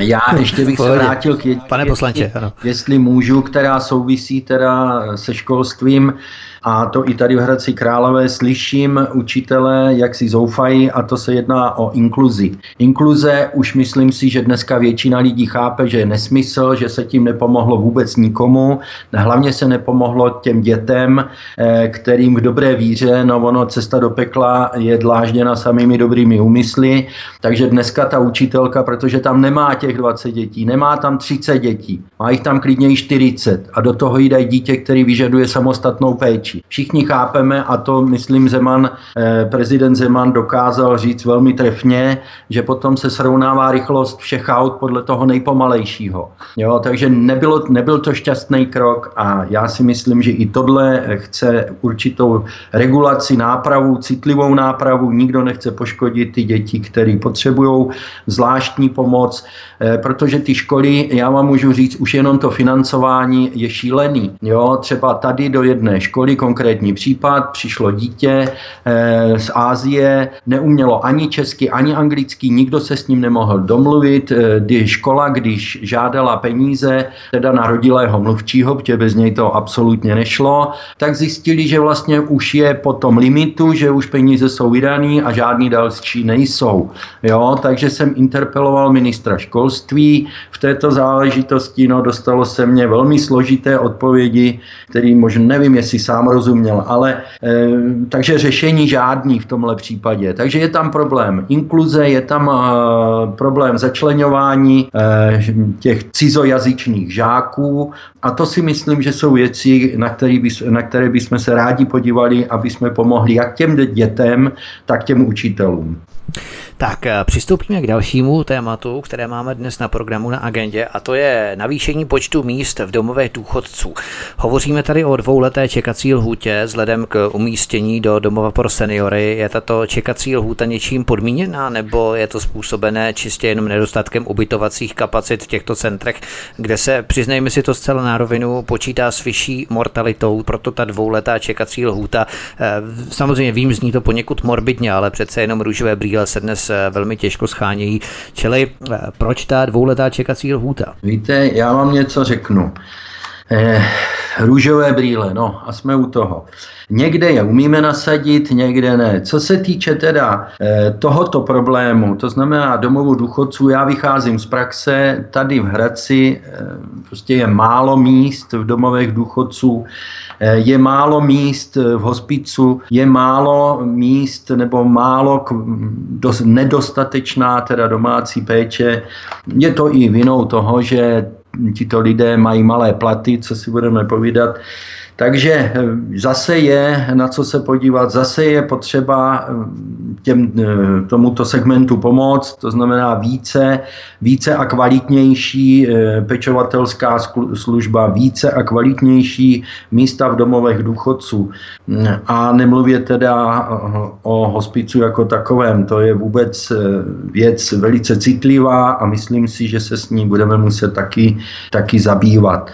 Já ještě bych se vrátil k jedině, Pane poslanče, ano. jestli můžu, která souvisí teda se školstvím. A to i tady v Hradci Králové slyším učitele, jak si zoufají a to se jedná o inkluzi. Inkluze už myslím si, že dneska většina lidí chápe, že je nesmysl, že se tím nepomohlo vůbec nikomu. Hlavně se nepomohlo těm dětem, eh, kterým v dobré víře, no ono cesta do pekla je dlážděna samými dobrými úmysly, takže dneska ta učitelka, protože tam nemá těch 20 dětí, nemá tam 30 dětí, má jich tam klidně i 40 a do toho dají dítě, který vyžaduje samostatnou péči péči. Všichni chápeme, a to myslím Zeman, eh, prezident Zeman dokázal říct velmi trefně, že potom se srovnává rychlost všech aut podle toho nejpomalejšího. Jo, takže nebylo, nebyl to šťastný krok a já si myslím, že i tohle chce určitou regulaci, nápravu, citlivou nápravu. Nikdo nechce poškodit ty děti, které potřebují zvláštní pomoc, eh, protože ty školy, já vám můžu říct, už jenom to financování je šílený. Jo, třeba tady do jedné školy konkrétní případ, přišlo dítě eh, z Ázie, neumělo ani česky, ani anglicky, nikdo se s ním nemohl domluvit, eh, kdy škola, když žádala peníze, teda narodilého mluvčího, protože bez něj to absolutně nešlo, tak zjistili, že vlastně už je po tom limitu, že už peníze jsou vydaný a žádný další nejsou. Jo, takže jsem interpeloval ministra školství v této záležitosti, no dostalo se mně velmi složité odpovědi, který možná nevím, jestli sám rozuměl, ale e, takže řešení žádný v tomhle případě. Takže je tam problém inkluze, je tam e, problém začlenování e, těch cizojazyčných žáků a to si myslím, že jsou věci, na, který by, na které bychom se rádi podívali, aby jsme pomohli jak těm dětem, tak těm učitelům. Tak eh, přistoupíme k dalšímu tématu, které máme dnes na programu na agendě a to je navýšení počtu míst v domovech důchodců. Hovoříme tady o dvouleté čekací lhůtě vzhledem k umístění do domova pro seniory. Je tato čekací lhůta něčím podmíněná nebo je to způsobené čistě jenom nedostatkem ubytovacích kapacit v těchto centrech, kde se, přiznejme si to zcela na rovinu, počítá s vyšší mortalitou, proto ta dvouletá čekací lhůta. Eh, samozřejmě vím, zní to poněkud morbidně, ale přece jenom růžové brýle se dnes velmi těžko schánějí. Čili eh, proč ta dvouletá čekací lhůta? Víte, já vám něco řeknu. Eh, růžové brýle, no a jsme u toho. Někde je umíme nasadit, někde ne. Co se týče teda eh, tohoto problému, to znamená domovu důchodců, já vycházím z praxe, tady v Hradci eh, prostě je málo míst v domovech důchodců, eh, je málo míst v hospicu, je málo míst nebo málo dos, nedostatečná teda domácí péče. Je to i vinou toho, že tito lidé mají malé platy, co si budeme povídat. Takže eh, zase je na co se podívat, zase je potřeba eh, těm, eh, tomuto segmentu pomoct, to znamená více, více a kvalitnější pečovatelská služba, více a kvalitnější místa v domovech důchodců. A nemluvě teda o hospicu jako takovém, to je vůbec věc velice citlivá a myslím si, že se s ní budeme muset taky, taky zabývat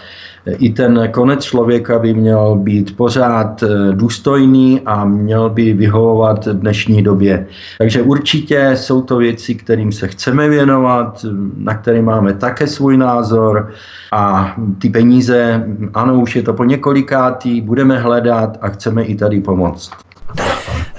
i ten konec člověka by měl být pořád eh, důstojný a měl by vyhovovat dnešní době. Takže určitě jsou to věci, kterým se chceme věnovat, na které máme také svůj názor a ty peníze, ano, už je to po několikátý, budeme hledat a chceme i tady pomoct.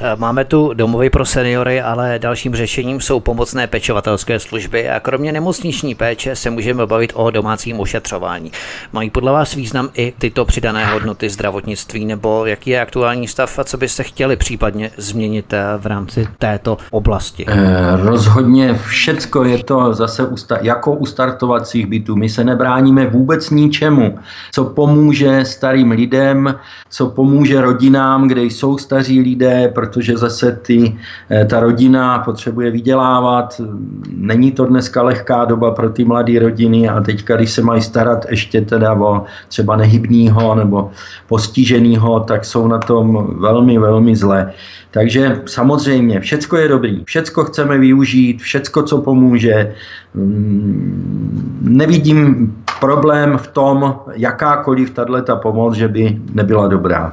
Eh, máme tu domovy pro seniory, ale dalším řešením jsou pomocné pečovatelské služby a kromě nemocniční péče se můžeme bavit o domácím ošetřování. Mají podle vás význam i tyto přidané hodnoty zdravotnictví nebo jaký je aktuální stav a co byste chtěli případně změnit eh, v rámci této oblasti? Eh, rozhodně všecko je to zase usta- jako u startovacích bytů. My se nebráníme vůbec ničemu, co pomůže starým lidem, co pomůže rodinám, kde jsou staří lidé, zase ty, eh, ta rodina potřebuje vydělávat. Není to dneska lehká doba pro ty mladé rodiny a teďka, když se mají starat ještě teda o třeba nehybného nebo postiženého, tak jsou na tom velmi, velmi zle. Takže samozřejmě, všecko je dobrý, všecko chceme využít, všecko, co pomůže. Mm, nevidím problém v tom, jakákoliv tato pomoc, že by nebyla dobrá.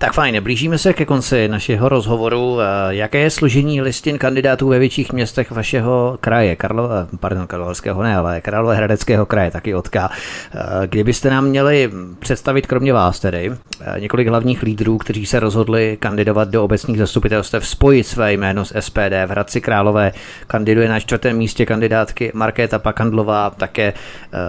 Tak fajn, blížíme se ke konci našeho rozhovoru. Eh, jaké je složení listin kandidátů ve větších městech vašeho kraje? Karlo, eh, pardon, Karlovarského ne, ale Královéhradeckého kraje, taky odka. Eh, kdybyste nám měli představit, kromě vás tedy, několik hlavních lídrů, kteří se rozhodli kandidovat do obecních zastupitelstev, spojit své jméno s SPD. V Hradci Králové kandiduje na čtvrtém místě kandidátky Markéta Pakandlová, také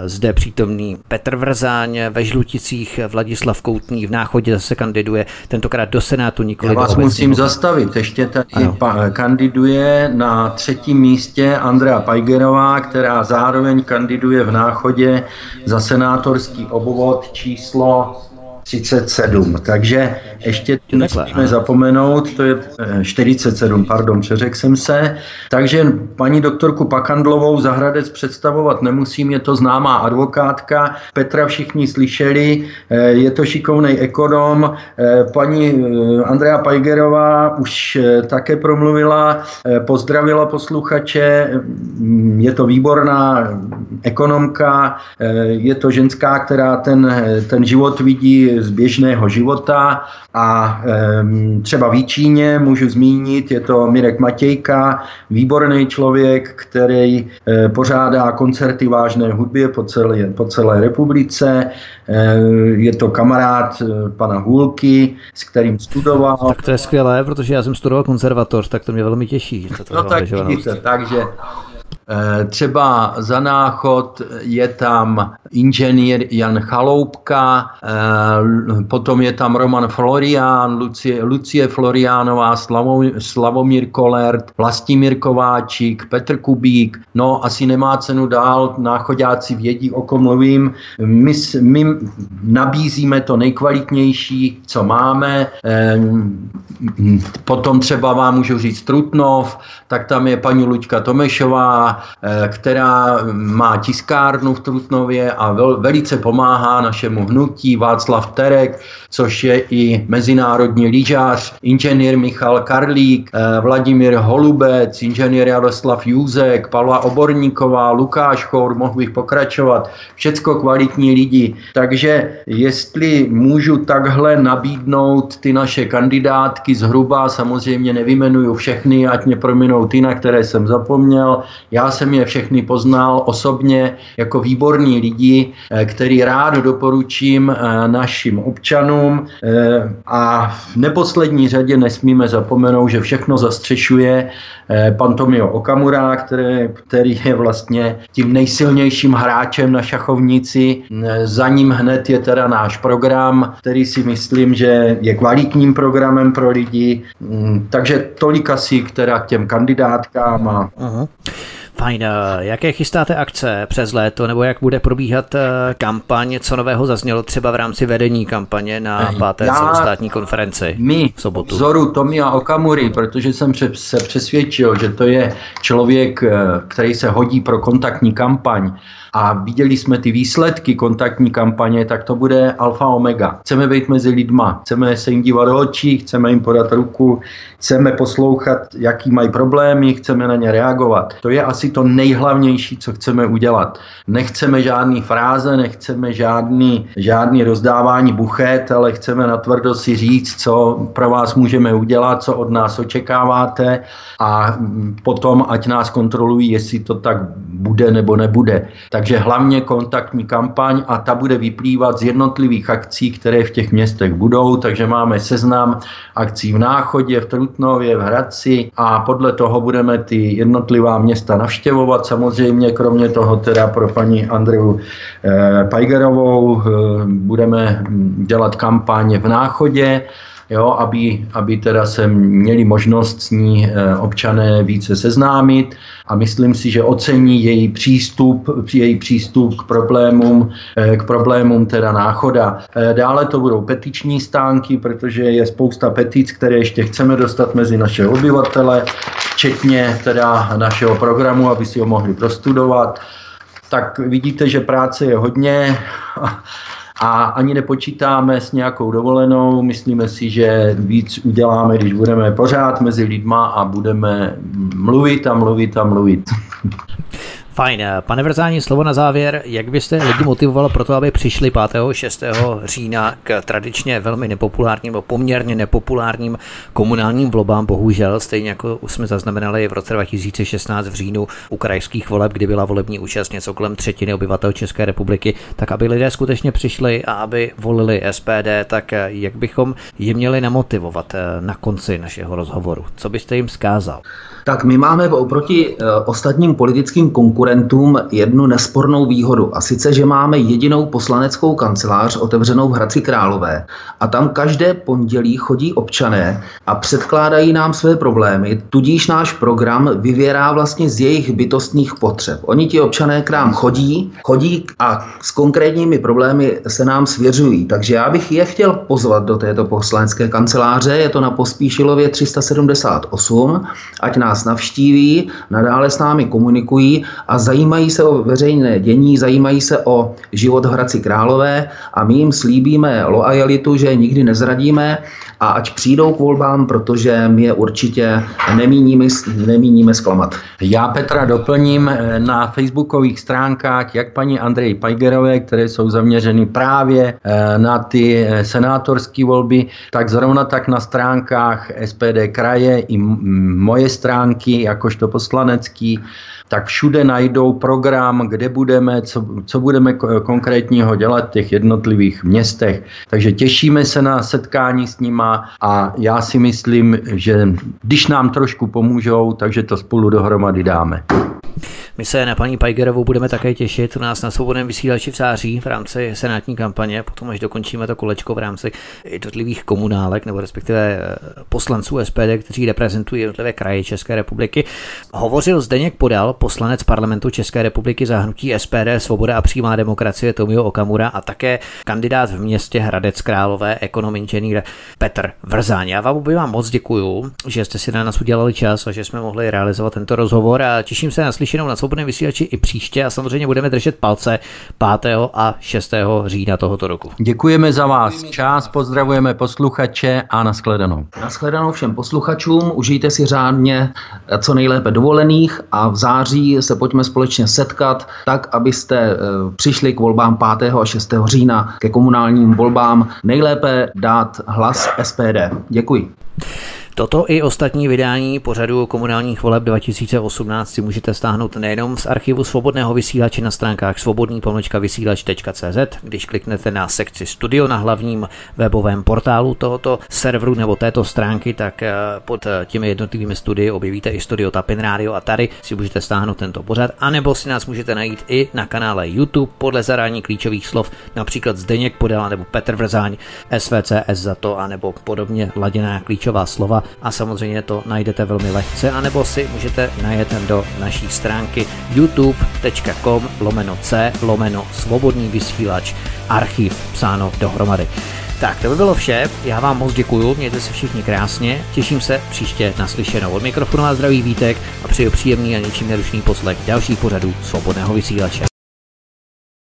zde přítomný Petr Vrzáň, ve Žluticích Vladislav Koutný, v Náchodě zase kandiduje tentokrát do Senátu, nikoli Já vás do musím zastavit. Ještě tady pa- kandiduje na třetím místě Andrea Pajgerová, která zároveň kandiduje v Náchodě za senátorský obvod číslo 37. Takže ještě nesmíme zapomenout, to je 47, eh, pardon, přeřekl jsem se. Takže paní doktorku Pakandlovou Zahradec představovat nemusím, je to známá advokátka. Petra všichni slyšeli, eh, je to šikovný ekonom. Eh, paní Andrea Pajgerová už také promluvila, pozdravila posluchače, mm, je to výborná ekonomka, je to ženská, která ten, ten život vidí z běžného života a třeba v Číně můžu zmínit, je to Mirek Matějka, výborný člověk, který eh, pořádá koncerty vážné hudbě po celé, po celé republice. Eh, je to kamarád eh, pana Hůlky, s kterým studoval. Tak to je skvělé, protože já jsem studoval konzervatoř, tak to mě velmi těší. To no tak vidíte, takže třeba za náchod je tam inženýr Jan Chaloupka, eh, potom je tam Roman Florián, Lucie, Lucie Floriánová, Slavomír Kolert, Vlastimír Kováčík, Petr Kubík. No, asi nemá cenu dál, náchodáci vědí, o kom mluvím. My, my nabízíme to nejkvalitnější, co máme. Eh, potom třeba vám můžu říct Trutnov, tak tam je paní Luďka Tomešová, Eh, která má tiskárnu v Trutnově a vel, velice pomáhá našemu hnutí Václav Terek, což je i mezinárodní lyžař, inženýr Michal Karlík, eh, Vladimír Holubec, inženýr Jaroslav Júzek, Pavla Oborníková, Lukáš Chour, mohl bych pokračovat, všecko kvalitní lidi. Takže jestli můžu takhle nabídnout ty naše kandidátky zhruba, samozřejmě nevymenuju všechny, ať mě prominou ty, na které jsem zapomněl, já jsem je všechny poznal osobně jako výborní lidi, eh, který rád doporučím eh, našim občanům eh, a v neposlední řadě nesmíme zapomenout, že všechno zastřešuje pan Tomio Okamura, který, který je vlastně tím nejsilnějším hráčem na šachovnici. Za ním hned je teda náš program, který si myslím, že je kvalitním programem pro lidi. Mm, takže tolik asi, k těm kandidátkám. A... Aha. Fajn. Jaké chystáte akce přes léto, nebo jak bude probíhat eh, kampaň? Co nového zaznělo třeba v rámci vedení kampaně na páté Já, celostátní konferenci my v sobotu? vzoru Tomia Okamury, protože jsem se přesvědčil, že to je člověk, eh, který se hodí pro kontaktní kampaň, a viděli jsme ty výsledky kontaktní kampaně, tak to bude alfa omega. Chceme být mezi lidma, chceme se jim dívat do očí, chceme jim podat ruku, chceme poslouchat, jaký mají problémy, chceme na ně reagovat. To je asi to nejhlavnější, co chceme udělat. Nechceme žádný fráze, nechceme žádný, žádný rozdávání buchet, ale chceme natvrdo si říct, co pro vás můžeme udělat, co od nás očekáváte a potom, ať nás kontrolují, jestli to tak bude nebo nebude. Takže hlavně kontaktní kampaň a ta bude vyplývat z jednotlivých akcí, které v těch městech budou, takže máme seznam akcí v Náchodě, v Trutnově, v Hradci a podle toho budeme ty jednotlivá města navštěvovat. Samozřejmě kromě toho teda pro paní Andreu eh, Pajgerovou eh, budeme dělat kampaň v Náchodě, jo, aby, aby teda se měli možnost s ní eh, občané více seznámit a myslím si, že ocení její přístup, její přístup k problémům, eh, k problémům teda náchoda. Eh, dále to budou petiční stánky, protože je spousta petic, které ještě chceme dostat mezi naše obyvatele, včetně teda našeho programu, aby si ho mohli prostudovat. Tak vidíte, že práce je hodně (laughs) a ani nepočítáme s nějakou dovolenou. Myslíme si, že víc uděláme, když budeme pořád mezi lidma a budeme mluvit a mluvit a mluvit. (laughs) Fajn. Pane Vrzání, slovo na závěr. Jak byste lidi motivoval pro to, aby přišli 5. 6. října k tradičně velmi nepopulárním nebo poměrně nepopulárním komunálním volbám, bohužel, stejně jako jsme zaznamenali v roce 2016 v říjnu u krajských voleb, kdy byla volební účast něco kolem třetiny obyvatel České republiky, tak aby lidé skutečně přišli a aby volili SPD, tak jak bychom je měli namotivovat na konci našeho rozhovoru? Co byste jim zkázal? Tak my máme oproti eh, ostatním politickým konkurentům jednu nespornou výhodu a sice, že máme jedinou poslaneckou kancelář otevřenou v Hradci Králové a tam každé pondělí chodí občané a předkládají nám své problémy, tudíž náš program vyvěrá vlastně z jejich bytostných potřeb. Oni ti občané k nám chodí, chodí a s konkrétními problémy se nám svěřují. Takže já bych je chtěl pozvat do této poslanecké kanceláře, je to na Pospíšilově 378, ať nás nás navštíví, nadále s námi komunikují a zajímají se o veřejné dění, zajímají se o život v Hradci Králové a my jim slíbíme loajalitu, že nikdy nezradíme a ať přijdou k volbám, protože my je určitě nemíníme, nemíníme zklamat. Já Petra doplním eh, na facebookových stránkách jak paní Andrej Pajgerové, které jsou zaměřeny právě eh, na ty eh, senátorské volby, tak zrovna tak na stránkách SPD kraje i moje stránky, jakožto poslanecký, tak všude najdou program, kde budeme, co, co budeme konkrétního dělat v těch jednotlivých městech. Takže těšíme se na setkání s nima a já si myslím, že když nám trošku pomůžou, takže to spolu dohromady dáme. My se na paní Pajgerovou budeme také těšit u nás na svobodném vysílači v září v rámci senátní kampaně, potom až dokončíme to kolečko v rámci jednotlivých komunálek nebo respektive eh, poslanců SPD, kteří reprezentují jednotlivé kraje České republiky. Hovořil Zdeněk Podal, poslanec parlamentu České republiky za hnutí SPD, Svoboda a přímá demokracie Tomio Okamura a také kandidát v městě Hradec Králové, ekonom inženýr Petr Vrzáň. Já vám vám moc děkuju, že jste si na nás udělali čas a že jsme mohli realizovat tento rozhovor a těším se na slyšenou na svobodném vysílači i příště a samozřejmě budeme držet palce 5. a 6. října tohoto roku. Děkujeme za vás. Čas pozdravujeme posluchače a nashledanou. Nashledanou všem posluchačům, užijte si řádně co nejlépe dovolených a v září se pojďme společně setkat tak, abyste eh, přišli k volbám 5. a 6. října ke komunálním volbám. Nejlépe dát hlas SPD. Děkuji. Toto i ostatní vydání pořadu komunálních voleb 2018 si můžete stáhnout nejenom z archivu svobodného vysílače na stránkách svobodný vysílač.cz, když kliknete na sekci studio na hlavním webovém portálu tohoto serveru nebo této stránky, tak eh, pod eh, těmi jednotlivými studii objevíte i studio Tapin Radio a tady si můžete stáhnout tento pořad, anebo si nás můžete najít i na kanále YouTube podle zadání klíčových slov, například Zdeněk Podela nebo Petr Vrzáň, SVCS za to, anebo podobně laděná klíčová slova a samozřejmě to najdete velmi lehce, anebo si můžete najet do naší stránky youtube.com lomeno c lomeno svobodný vysílač archiv psáno dohromady. Tak, to by bylo vše. Já vám moc děkuju, mějte se všichni krásně. Těším se příště naslyšenou. Od mikrofonu a zdraví Vítek a přeju příjemný a ničím nerušný poslech dalších pořadů Svobodného vysílače.